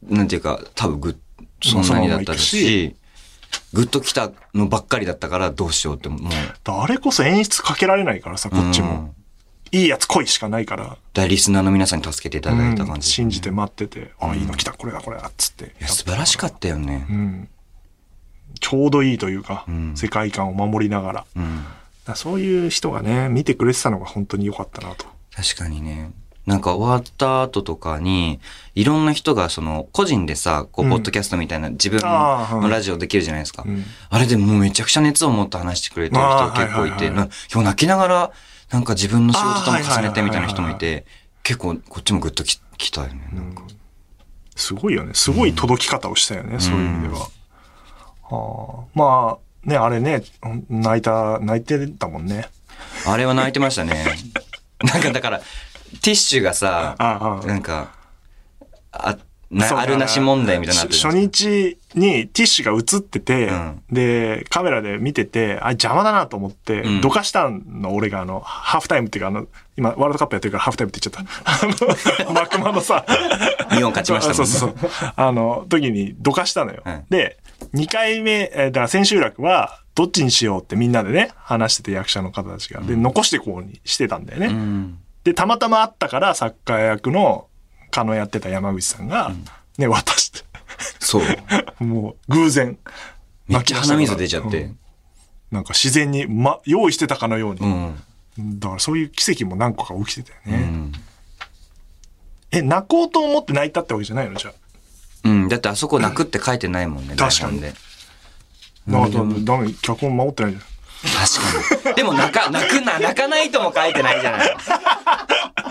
なんていうか、多分グッ、そんなにだったし、グッと来たのばっかりだったからどうしようって、もう、あれこそ演出かけられないからさ、こっちも。うんいいやつ来いしかないから。大リスナーの皆さんに助けていただいたうん感じ。信じて待ってて、あ、いいの来た、これだ、これだ、っつって。いや、素晴らしかったよねう。ん。ちょうどいいというか、ん世界観を守りながら。うん。らそういう人がね、見てくれてたのが本当に良かったなと。確かにね。なんか終わった後とかに、いろんな人がその、個人でさ、こう、うんポッドキャストみたいな自分のラジオできるじゃないですか。うんあれでもうめちゃくちゃ熱を持って話してくれてる人が結構いて、今日泣きながら、なんか自分の仕事とも重ねてみたいな人もいて、結構こっちもグッとき来たよね。なんかすごいよね。すごい届き方をしたよね、そういう意味では。はあ、まあ、ね、あれね、泣いた、泣いてたもんね。あれは泣いてましたね。なんかだから、ティッシュがさ、ああなんか、あ、そうなあるなし問題みたいにな初日にティッシュが映ってて、うんで、カメラで見てて、あ、邪魔だなと思って、うんどかしたの、俺があの、ハーフタイムっていうか、あの、今、ワールドカップやってるからハーフタイムって言っちゃった。あの、マクマのさ、日本勝ちましたねそうそうそう。あの、時にどかしたのよ。はいで、2回目、えーだから千秋楽は、どっちにしようってみんなでね、話してて役者の方たちが。で、残してこうにしてたんだよね。うん。で、たまたまあったから、サッカー役の、カノやってた山口さんが、ね、渡して。そう。もう、偶然。めっちゃ鼻水出ちゃっうてん。なんか自然に、ま、用意してたかのように。うん。だからそういう奇跡も何個か起きてたよね。うん。え、泣こうと思って泣いたってわけじゃないの？じゃあ。うん。だってあそこ泣くって書いてないもんね、確かにで。なんかダメ、脚本守ってないじゃん。確かに。でも泣か、泣くな、泣かないとも書いてないじゃない。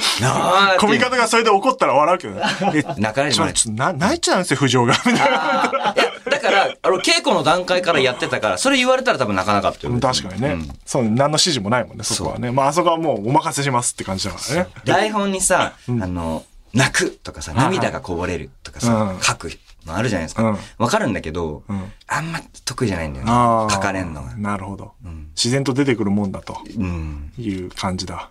なあ込み方がそれで怒ったら笑うけどね。え 泣かないでもないちょ泣いちゃうんですよ、不条が。みたいなだから、あの、稽古の段階からやってたから、それ言われたら多分泣かなかったよ。確かにね、うんそう、何の指示もないもんね、そこはね。まあ、あそこはもうお任せしますって感じだからね。台本にさ、あの、泣くとかさ、涙がこぼれるとかさうん、書くのあるじゃないですかうん。わかるんだけどうん、あんま得意じゃないんだよね。書かれんのが。なるほど、ん自然と出てくるもんだとうん。いう感じだ。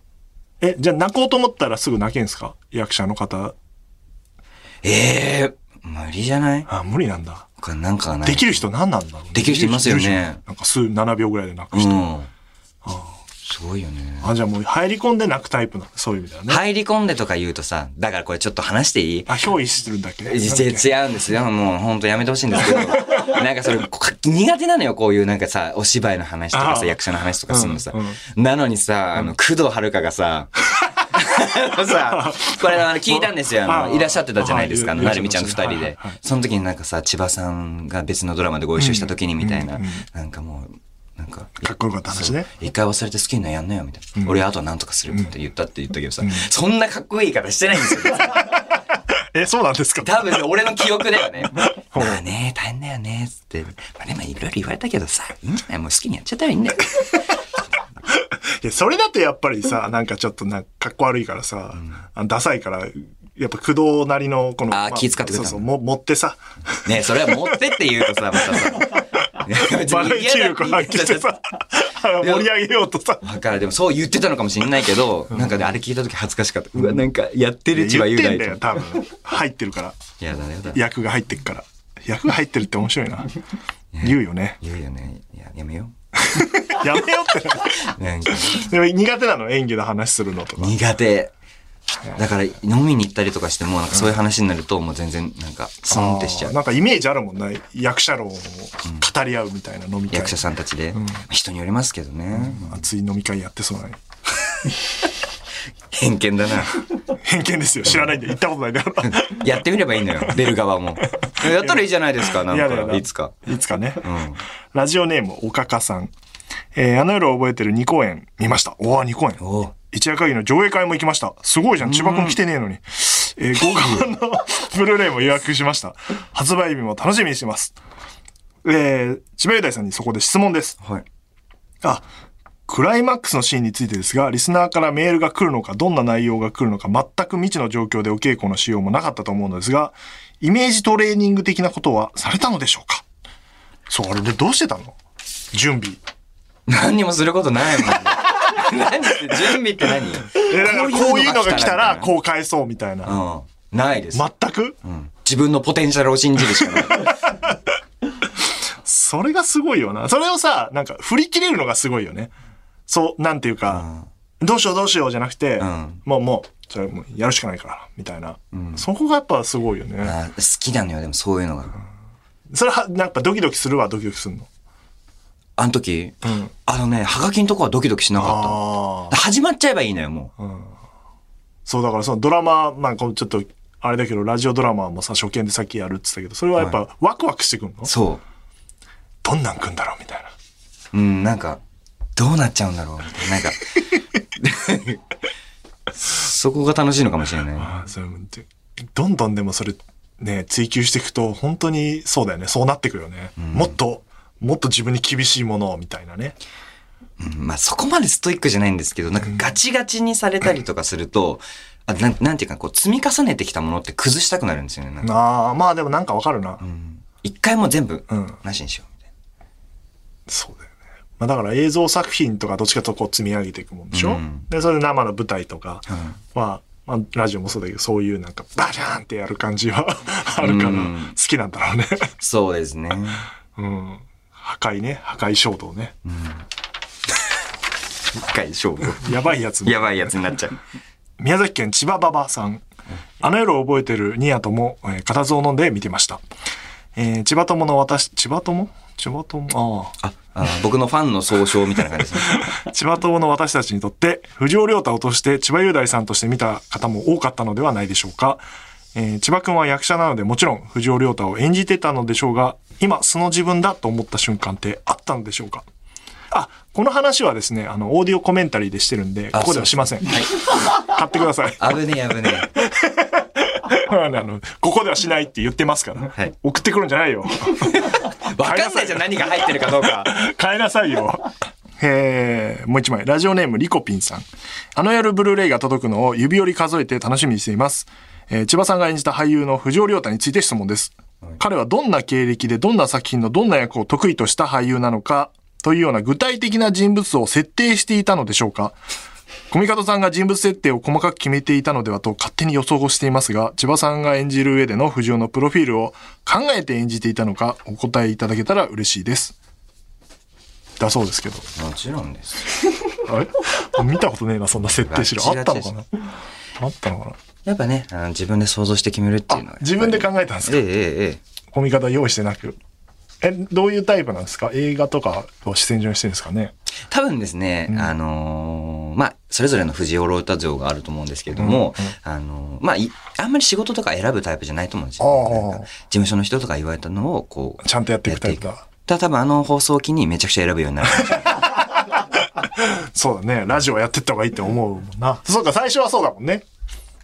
え、じゃあ泣こうと思ったらすぐ泣けんすか？役者の方。ええ、無理じゃない？あ、無理なんだ。なんかがない。できる人何なんだろうねできる人いますよねなんか数7秒ぐらいで泣く人。うん。すごいよね。あ、じゃあもう入り込んで泣くタイプなの？そういう意味だよね。入り込んでとか言うとさ、だからこれちょっと話していい？あ、憑依するんだっけ違う違うんですよ。もう本当やめてほしいんですけど。なんかそれ、こ苦手なのよ。こういうなんかさ、お芝居の話とかさ、役者の話とかするのさうん。なのにさ、あの、工藤遥がさ、さ、これあの聞いたんですよ。あの、いらっしゃってたじゃないですか。なるみちゃんと二人で。その時になんかさ、千葉さんが別のドラマでご一緒した時にみたいなうんうんうん、なんかもう、か、かっこよかった話ね。一回忘れて好きになやんなよ、みたいな。うん俺あとはなんとかするって言ったって言ったけどさうん、そんなかっこいい言い方してないんですよ。え、そうなんですか？多分俺の記憶だよね。まあね、大変だよね、つって。まあでもいろいろ言われたけどさ、いいんじゃないもう好きにやっちゃったらいいんだよ。いや、それだとやっぱりさ、なんかちょっとな、かっこ悪いからさ、あのダサいから、やっぱ工藤なりの、この、あー気遣ってくれたのそうそう、も持ってさ、ねそれは持ってって言うとさ、またさ。別 バラエティ嫌だ力発揮してさ、盛り上げようとさ、わかる。でもそう言ってたのかもしれないけど、なんかね、あれ聞いた時恥ずかしかった。うわ、なんかやってる千葉雄大と言ってんだよ、多分。入ってるから。やだやだ。役が入ってるから。役が入ってるって面白いな。言うよね。言うよね。いや、やめよ やめようって。でも苦手なの？演技の話するのとか。苦手。だから、飲みに行ったりとかしても、なんかそういう話になると、もう全然、なんか、スンってしちゃう。なんかイメージあるもんな。役者論を語り合うみたいな飲み会。役者さんたちで。人によりますけどね。熱い飲み会やってそうな。偏見だな。偏見ですよ。知らないんで。行ったことないから。やってみればいいのよ、出る側も。やったらいいじゃないですか、なんか、いつか。いつかね。うん。ラジオネーム、おかかさん。えーあの夜を覚えてる2公演見ました。おお、2公演。一夜限りの上映会も行きました。すごいじゃん。千葉君来てねえのに。えー、豪華版のブルーレイも予約しました。発売日も楽しみにしてます。えー、千葉雄大さんにそこで質問です。はい。あ、クライマックスのシーンについてですが、リスナーからメールが来るのか、どんな内容が来るのか、全く未知の状況でお稽古のしようもなかったと思うのですが、イメージトレーニング的なことはされたのでしょうか？そう、あれでどうしてたの？準備。何にもすることないもんね。何準備って何？え、だからこういうのが来たら、うこう返そうみたいな。うん。ないです。全く？うん自分のポテンシャルを信じるしかない。それがすごいよな。それをさ、なんか振り切れるのがすごいよね。そう、なんていうか、どうしようどうしようじゃなくて、んもうもう、それもうやるしかないから、みたいな。そこがやっぱすごいよね。あ好きなのよ、でもそういうのが。それは、なんかドキドキするわ、ドキドキするの。あの時、うん。あのね、ハガキのとこはドキドキしなかった。始まっちゃえばいいのよ、もう。そう、だからそのドラマ、まあ、こうちょっと、あれだけど、ラジオドラマもさ、初見でさっきやるって言ったけど、それはやっぱワクワクしてくるの、そどんなん来んだろうみたいな。う。うん、なんか、どうなっちゃうんだろう、みたいな。なんか、そこが楽しいのかもしれない。ああ、それどんどんでもそれ、ね、追求していくと、本当にそうだよね。そうなってくるよね。もっと、もっと自分に厳しいものを、みたいなね。うんまあそこまでストイックじゃないんですけど、なんかガチガチにされたりとかすると、あなんなんていうか、こう積み重ねてきたものって崩したくなるんですよね。ああ、まあでもなんかわかるな。一回もう全部うん、なしにしようみたいそうだよね。まあだから映像作品とかどっちかとこう積み上げていくもんでしょ、うんで、それで生の舞台とかうんは、まあラジオもそうだけど、そういうなんかバシャーンってやる感じは あるから、うん好きなんだろうね。な。そうですね。うん。破壊ね。破壊衝動ね。一回勝負。やばいやつ。やばいやつになっちゃう。宮崎県千葉馬場さん。あの夜を覚えてるニアとも、えー、固唾を飲んで見てました。えー千葉友の私、千葉友？千葉友？ああ。ああ僕のファンの総称みたいな感じですね。千葉友の私たちにとって、藤尾亮太をとして千葉雄大さんとして見た方も多かったのではないでしょうか。えー千葉くんは役者なのでもちろん藤尾亮太を演じてたのでしょうが、今素の自分だと思った瞬間ってあったのでしょうか？あ、この話はですね、あの、オーディオコメンタリーでしてるんで、ここではしません。はい。買ってください。危ねえ危ね あの、ここではしないって言ってますから。はい送ってくるんじゃないよ。え。わかんないじゃん、何が入ってるかどうか。変えなさいよ。えー、もう一枚。ラジオネームリコピンさん。あの夜ブルーレイが届くのを指折り数えて楽しみにしています。えー千葉さんが演じた俳優の藤尾亮太について質問です。彼はどんな経歴でどんな作品のどんな役を得意とした俳優なのかというような具体的な人物像を設定していたのでしょうか？コミカドさんが人物設定を細かく決めていたのではと勝手に予想をしていますが、千葉さんが演じる上での藤尾のプロフィールを考えて演じていたのかお答えいただけたら嬉しいです。だそうですけど。もちろんです。あれ？見たことねえな、そんな設定資料。あったのかな？あったのかな？やっぱね、あの自分で想像して決めるっていうのは。自分で考えたんですか？ええええええ。込み方用意してなく。え、どういうタイプなんですか？映画とかを視線上にしてるんですかね？多分ですね、あのーまあ、それぞれの藤尾ロータ像があると思うんですけれども、あのーまあ、いあんまり仕事とか選ぶタイプじゃないと思うんですよ、ああなんか事務所の人とか言われたのを、こう、ちゃんとやっていくタイプだ。ただ多分あの放送を機にめちゃくちゃ選ぶようになる。そうだね。ラジオやってった方がいいって思うもんな。そうか、最初はそうだもんね。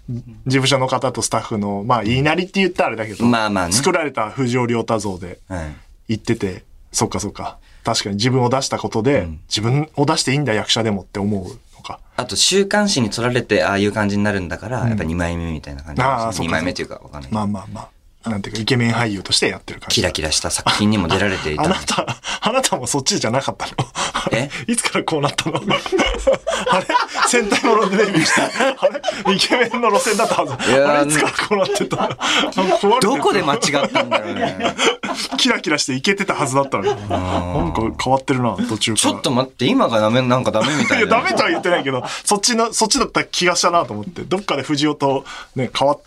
事務所の方とスタッフの、まあ、言いなりって言ったらあれだけど、まあまあね作られた藤尾亮太像ではい。言ってて、そっかそっか。確かに自分を出したことで、自分を出していいんだ役者でもって思うのか。あと、週刊誌に取られて、ああいう感じになるんだから、やっぱ2枚目みたいな感じああそっかですね。2枚目というかわかんない。まあまあまあ。なんていうか、イケメン俳優としてやってる感じ。キラキラした作品にも出られていた あなた、あなたもそっちじゃなかったの？え？いつからこうなったの？あれ？戦隊ものでデビューした？あれ？イケメンの路線だったはず。いやーあれ？いつからこうなってた？どこで間違ったんだろうね。キラキラしてイケてたはずだったのに。なんか変わってるな、途中から。ちょっと待って、今がダメ、なんかダメみたいや、いな。ダメとは言ってないけど、そっちの、そっちだった気がしたなと思って、どっかで藤尾とね、変わっ、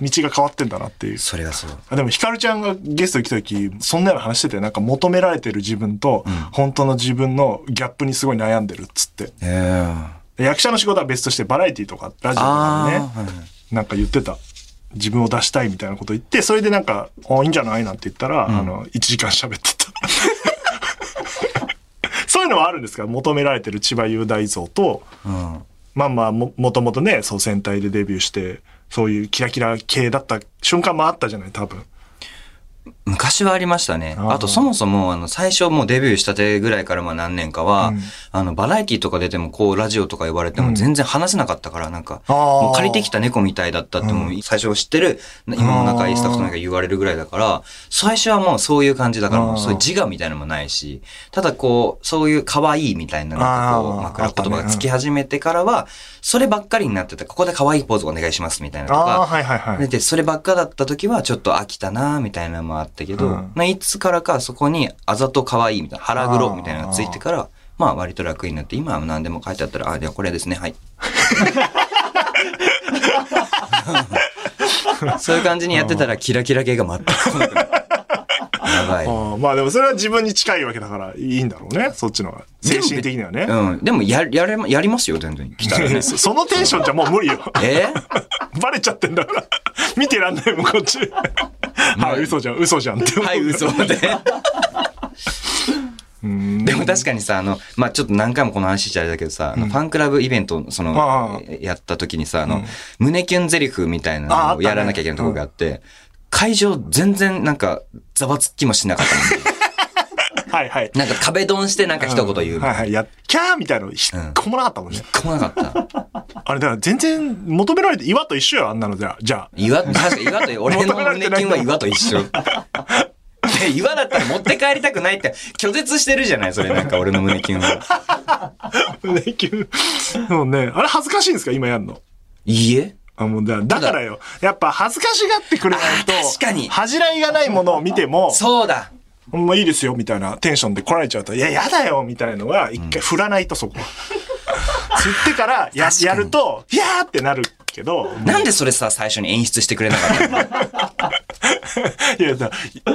道が変わってんだなっていう。それはそう。あでも、ヒカルちゃんがゲストに来た時、そんなような話してて、なんか求められてる自分と、本当の自分のギャップにすごい悩んでるっつって。ええ役者の仕事は別として、バラエティとか、ラジオとかでねはいはい、なんか言ってた。自分を出したいみたいなこと言って、それでなんか、あいいんじゃないなんて言ったら、あの、1時間喋ってた。そういうのはあるんですか？求められてる千葉雄大像と、うん。まあまあも、もともとね、そう戦隊でデビューして、そういうキラキラ系だった瞬間もあったじゃない、多分。昔はありましたね。あとそもそも、あの、最初もうデビューしたてぐらいからまあ何年かは、うん。あの、バラエティとか出てもこう、ラジオとか呼ばれても全然話せなかったから、なんか、もう借りてきた猫みたいだったってもう最初知ってる、今も仲いいスタッフとなんか言われるぐらいだから、最初はもうそういう感じだから、そういう自我みたいなのもないし、ただこう、そういう可愛いみたいななんかこう、枕言葉がつき始めてからは、そればっかりになってて、ここで可愛いポーズお願いしますみたいなとか、はいはいはい。で、そればっかだった時はちょっと飽きたなみたいなのもあったけど、うんまあ、いつからかそこにあざと可愛いみたいな、腹黒みたいなのがついてから、まあ割と楽になって、今は何でも書いてあったら、あ、じゃあこれですね、はい。そういう感じにやってたら、キラキラ系が全く来なくなる。やばい。あーまあでもそれは自分に近いわけだからいいんだろうね。そっちの。精神的にはね。うん。でも、や、やれ、やりますよ、全然。来たらね。そ そのテンションじゃもう無理よ。え？バレちゃってんだから。見てらんないもん、こっち。はい、嘘じゃん、嘘じゃんって思う。はい、嘘で。うん。でも確かにさ、あの、まあ、ちょっと何回もこの話しちゃうだけどさ、あのファンクラブイベント、そあのあ、やった時にさ、あの、胸キュンゼリフみたいなのをやらなきゃいけないところがあって、会場全然なんか、ざわつきもしなかったの はいはい。なんか壁ドンしてなんか一言言うみたいな。はいはい。や、キャーみたいなの一個もなかったもんね。来なかった。あれだから全然求められて岩と一緒よ、あんなのじゃ。じゃあ。岩、確かに岩と、俺の胸キュンは岩と一緒。で、岩だったら持って帰りたくないって拒絶してるじゃないそれなんか俺の胸キュンは。胸キュン。もうね、あれ恥ずかしいんですか今やんの？いいえあ、もうだ、だからよ。やっぱ恥ずかしがってくれないと、あ確かに。恥じらいがないものを見ても、そうだ。もういいですよ、みたいなテンションで来られちゃうと、いや、やだよ、みたいのは、一回振らないと、そこは。振ってからや、やると、いやーってなるけど、なんでそれさ、最初に演出してくれなかったの？いや、だ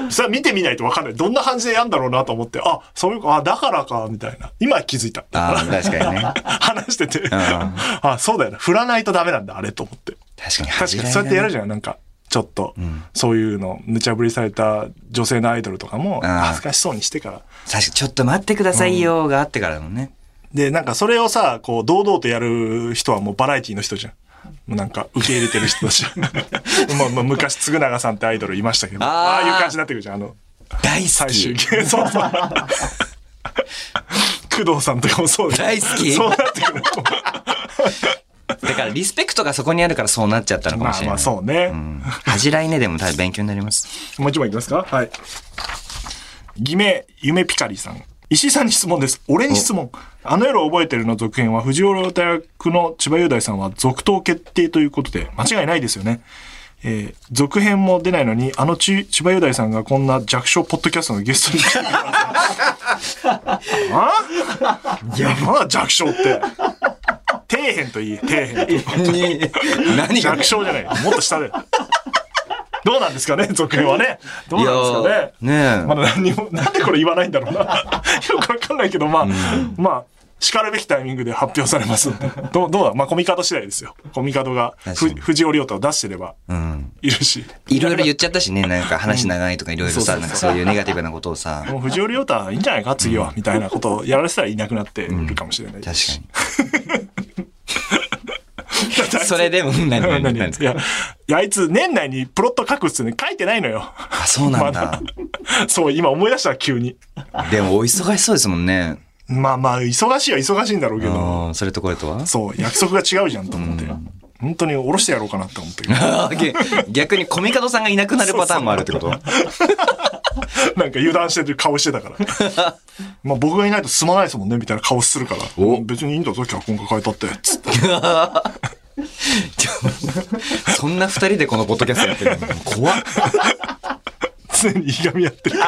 それは見てみないと分かんない。どんな感じでやんだろうなと思って、あ、そういうか、あ、だからか、みたいな。今気づいた。ああ、確かにね。話してて、んあ、そうだよな。振らないとダメなんだ、あれと思って。確かに。確かに、そうやってやるじじゃん、なんか。ちょっと、そういうの、無茶ぶりされた女性のアイドルとかも、恥ずかしそうにしてから。確かに、ちょっと待ってくださいよがあってからだもんね。で、なんかそれをさ、こう、堂々とやる人はもうバラエティの人じゃん。もうなんか、受け入れてる人たち。まあ、まあ、昔、嗣永さんってアイドルいましたけど、あーああいう感じになってくるじゃん、あの、大好最終き。形。そうそう。工藤さんとかもそう大好きそうなってくる。だから、リスペクトがそこにあるからそうなっちゃったのかもしれない。まあまあ、そうね。うん。恥じらいねでも多分勉強になります。もう一枚いきますか？はい。偽名、夢ピカリさん。石井さんに質問です。俺に質問。あの夜を覚えてるの続編は、藤原大役の千葉雄大さんは続投決定ということで、間違いないですよね。えー続編も出ないのに、あのち千葉雄大さんがこんな弱小ポッドキャストのゲストに来てください。あ いや、まだ弱小って。底辺といい、底辺と。何が弱小じゃない。もっと下で。どうなんですかね、続編はね。どうなんですかね。ねえまだ何にも、なんでこれ言わないんだろうな。よくわかんないけど、まあ、まあ、叱るべきタイミングで発表されますんで。どう、どうだ？まあ、コミカド次第ですよ。コミカドが、藤尾亮太を出してれば、うん。いるし。いろいろ言っちゃったしね、なんか話長いとかいろいろさ、なんかそういうネガティブなことをさ。もう藤尾亮太いいんじゃないか次は、みたいなことをやられてたらいなくなってるかもしれない確し。かに。それでも、何、何、何？何いや、いやあいつ年内にプロット書くっつね書いてないのよ。あ、そうなんだ。そう、今思い出した急に。でも、お忙しそうですもんね。まあまあ、忙しいは忙しいんだろうけど、うん、それとこれとは？そう、約束が違うじゃんと思って。本当に下ろしてやろうかなって思ったけど。あー逆にコミカドさんがいなくなるパターンもあるってこと？なんか油断してる顔してたから。まあ僕がいないと進まないですもんね、みたいな顔するから。お別にいいんだぞ、脚本家変えたって。つって。そんな二人でこのポッドキャストやってるの？怖っ。常にいがみやってる。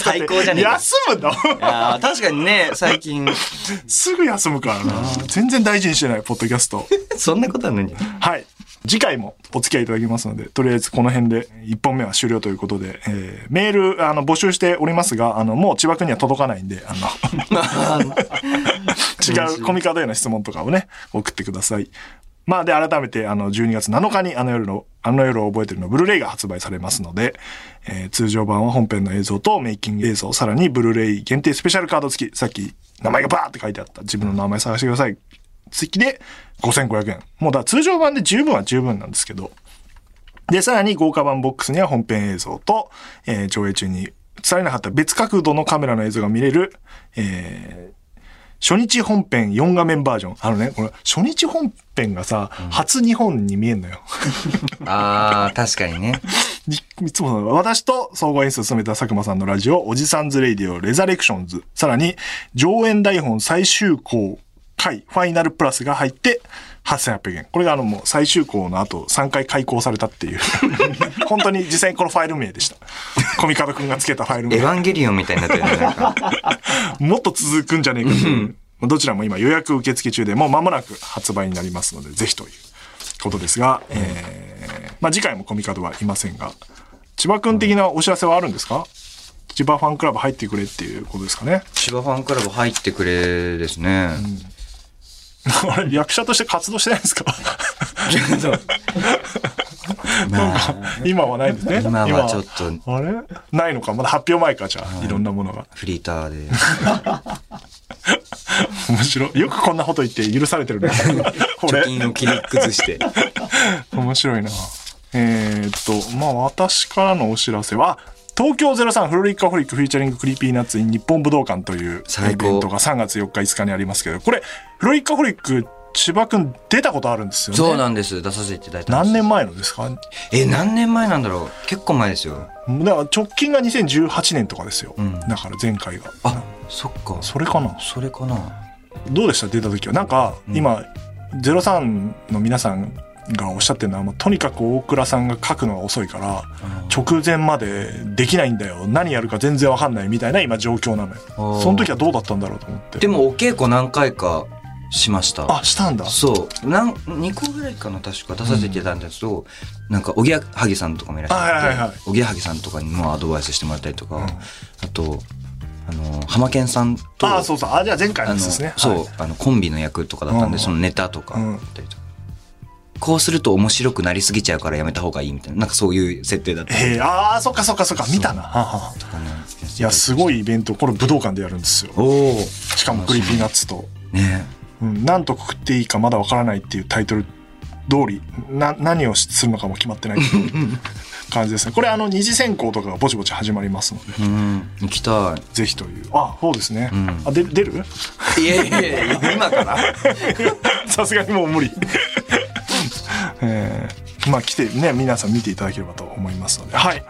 最高じゃねえか休むんだもん。あー確かにね、最近、すぐ休むからな。全然大事にしてない、ポッドキャスト。そんなことは何はい。次回もお付き合いいただきますので、とりあえずこの辺で1本目は終了ということで、えーメール、あの、募集しておりますが、あの、もう千葉君には届かないんで、あの、違うコミカドへの質問とかをね、送ってください。まあ、で、改めて、あの、12月7日にあの夜の、あの夜を覚えてるのブルーレイが発売されますので、えー通常版は本編の映像とメイキング映像、さらにブルーレイ限定スペシャルカード付き、さっき名前がバーって書いてあった自分の名前探してください。付きで5500円。もうだから通常版で十分は十分なんですけど。で、さらに豪華版ボックスには本編映像と、えー上映中に映されなかった別角度のカメラの映像が見れる、えー初日本編4画面バージョン。あのね、これ、初日本編がさ、初日本に見えんのよ。ああ、確かにね。い いつもの私と総合演出を務めた佐久間さんのラジオ、おじさんずレイディオ、レザレクションズ、さらに、上演台本最終稿回、ファイナルプラスが入って、8800円。これがあのもう最終稿の後3回開講されたっていう。本当に実際にこのファイル名でした。コミカドくんがつけたファイル名。エヴァンゲリオンみたいになってるね。なんか もっと続くんじゃねえかという。どちらも今予約受付中で、もう間もなく発売になりますので、ぜひということですが、えー、まあ次回もコミカドはいませんが、千葉くん的なお知らせはあるんですか？千葉ファンクラブ入ってくれっていうことですかね。千葉ファンクラブ入ってくれですね。あれ役者として活動してないんですか？まあ、今はないんですね。今はちょっと今あれ？ないのか？まだ発表前か、じゃあ、いろんなものが。フリーターで。面白い。よくこんなこと言って許されてるね。こ貯れ。金を切り崩して。面白いな。えーっと、まあ私からのお知らせは、東京03フロリッカホリックフィーチャリングクリーピーナッツ in 日本武道館というイベントが3月4日5日にありますけど、これ、 FROLIC A HOLIC 千葉くん出たことあるんですよね？そうなんです。出させていただいた。何年前のですか？え、何年前なんだろう結構前ですよ。だから直近が2018年とかですよ。んだから前回が。あ、そっか。それかな？それかな。どうでした？出た時は。なんか、今、03の皆さんがおっしゃってるのは、もうとにかく大倉さんが書くのが遅いから、直前までできないんだよ。何やるか全然わかんないみたいな今状況なのよ。ーその時はどうだったんだろうと思って。でもお稽古何回かしました。あ、したんだ。そう。なん、2個ぐらいかな、確か出させていただいたんですけど、なんか、おぎやはぎさんとかもいらっしゃって、はいはいはいおぎやはぎさんとかにもアドバイスしてもらったりとか、あと、あの、浜健さんと、あ、そうそう。あ、じゃあ前回のですね。そう、はいあの、コンビの役とかだったんで、うんそのネタとか、うんだったりとかこうすると面白くなりすぎちゃうからやめた方がいいみたいな、なんかそういう設定だった。え、ああ、そっかそっかそっか。見たな。はあは。いや、すごいイベント。これ武道館でやるんですよ。おお。しかも Creepy Nuts と。ね。うん、何とくくっていいかまだわからないっていうタイトル通りな何をするのかも決まってない感じですね。これあの二次選考とかがぼちぼち始まりますので。うん、行きたい。ぜひという。あそうですね、ん。あで出る？いやいやいや、今から？さすがにもう無理えーまあ来てね皆さん見ていただければと思いますので。はい。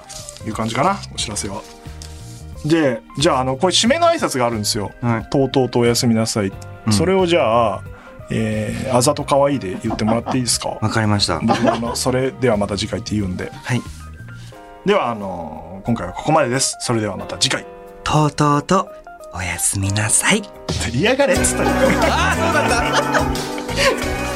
い。う感じかなお知らせは。でじゃああのこれ締めの挨拶があるんですよ。はい。とうとうとおやすみなさい、それをじゃあえーあざとかわいいで言ってもらっていいですか？わかりました。僕のそれではまた次回って言うんで。はい。ではあの今回はここまでです。それではまた次回。とうとうと、おやすみなさい。嫌がれっつったら ああ、そうだった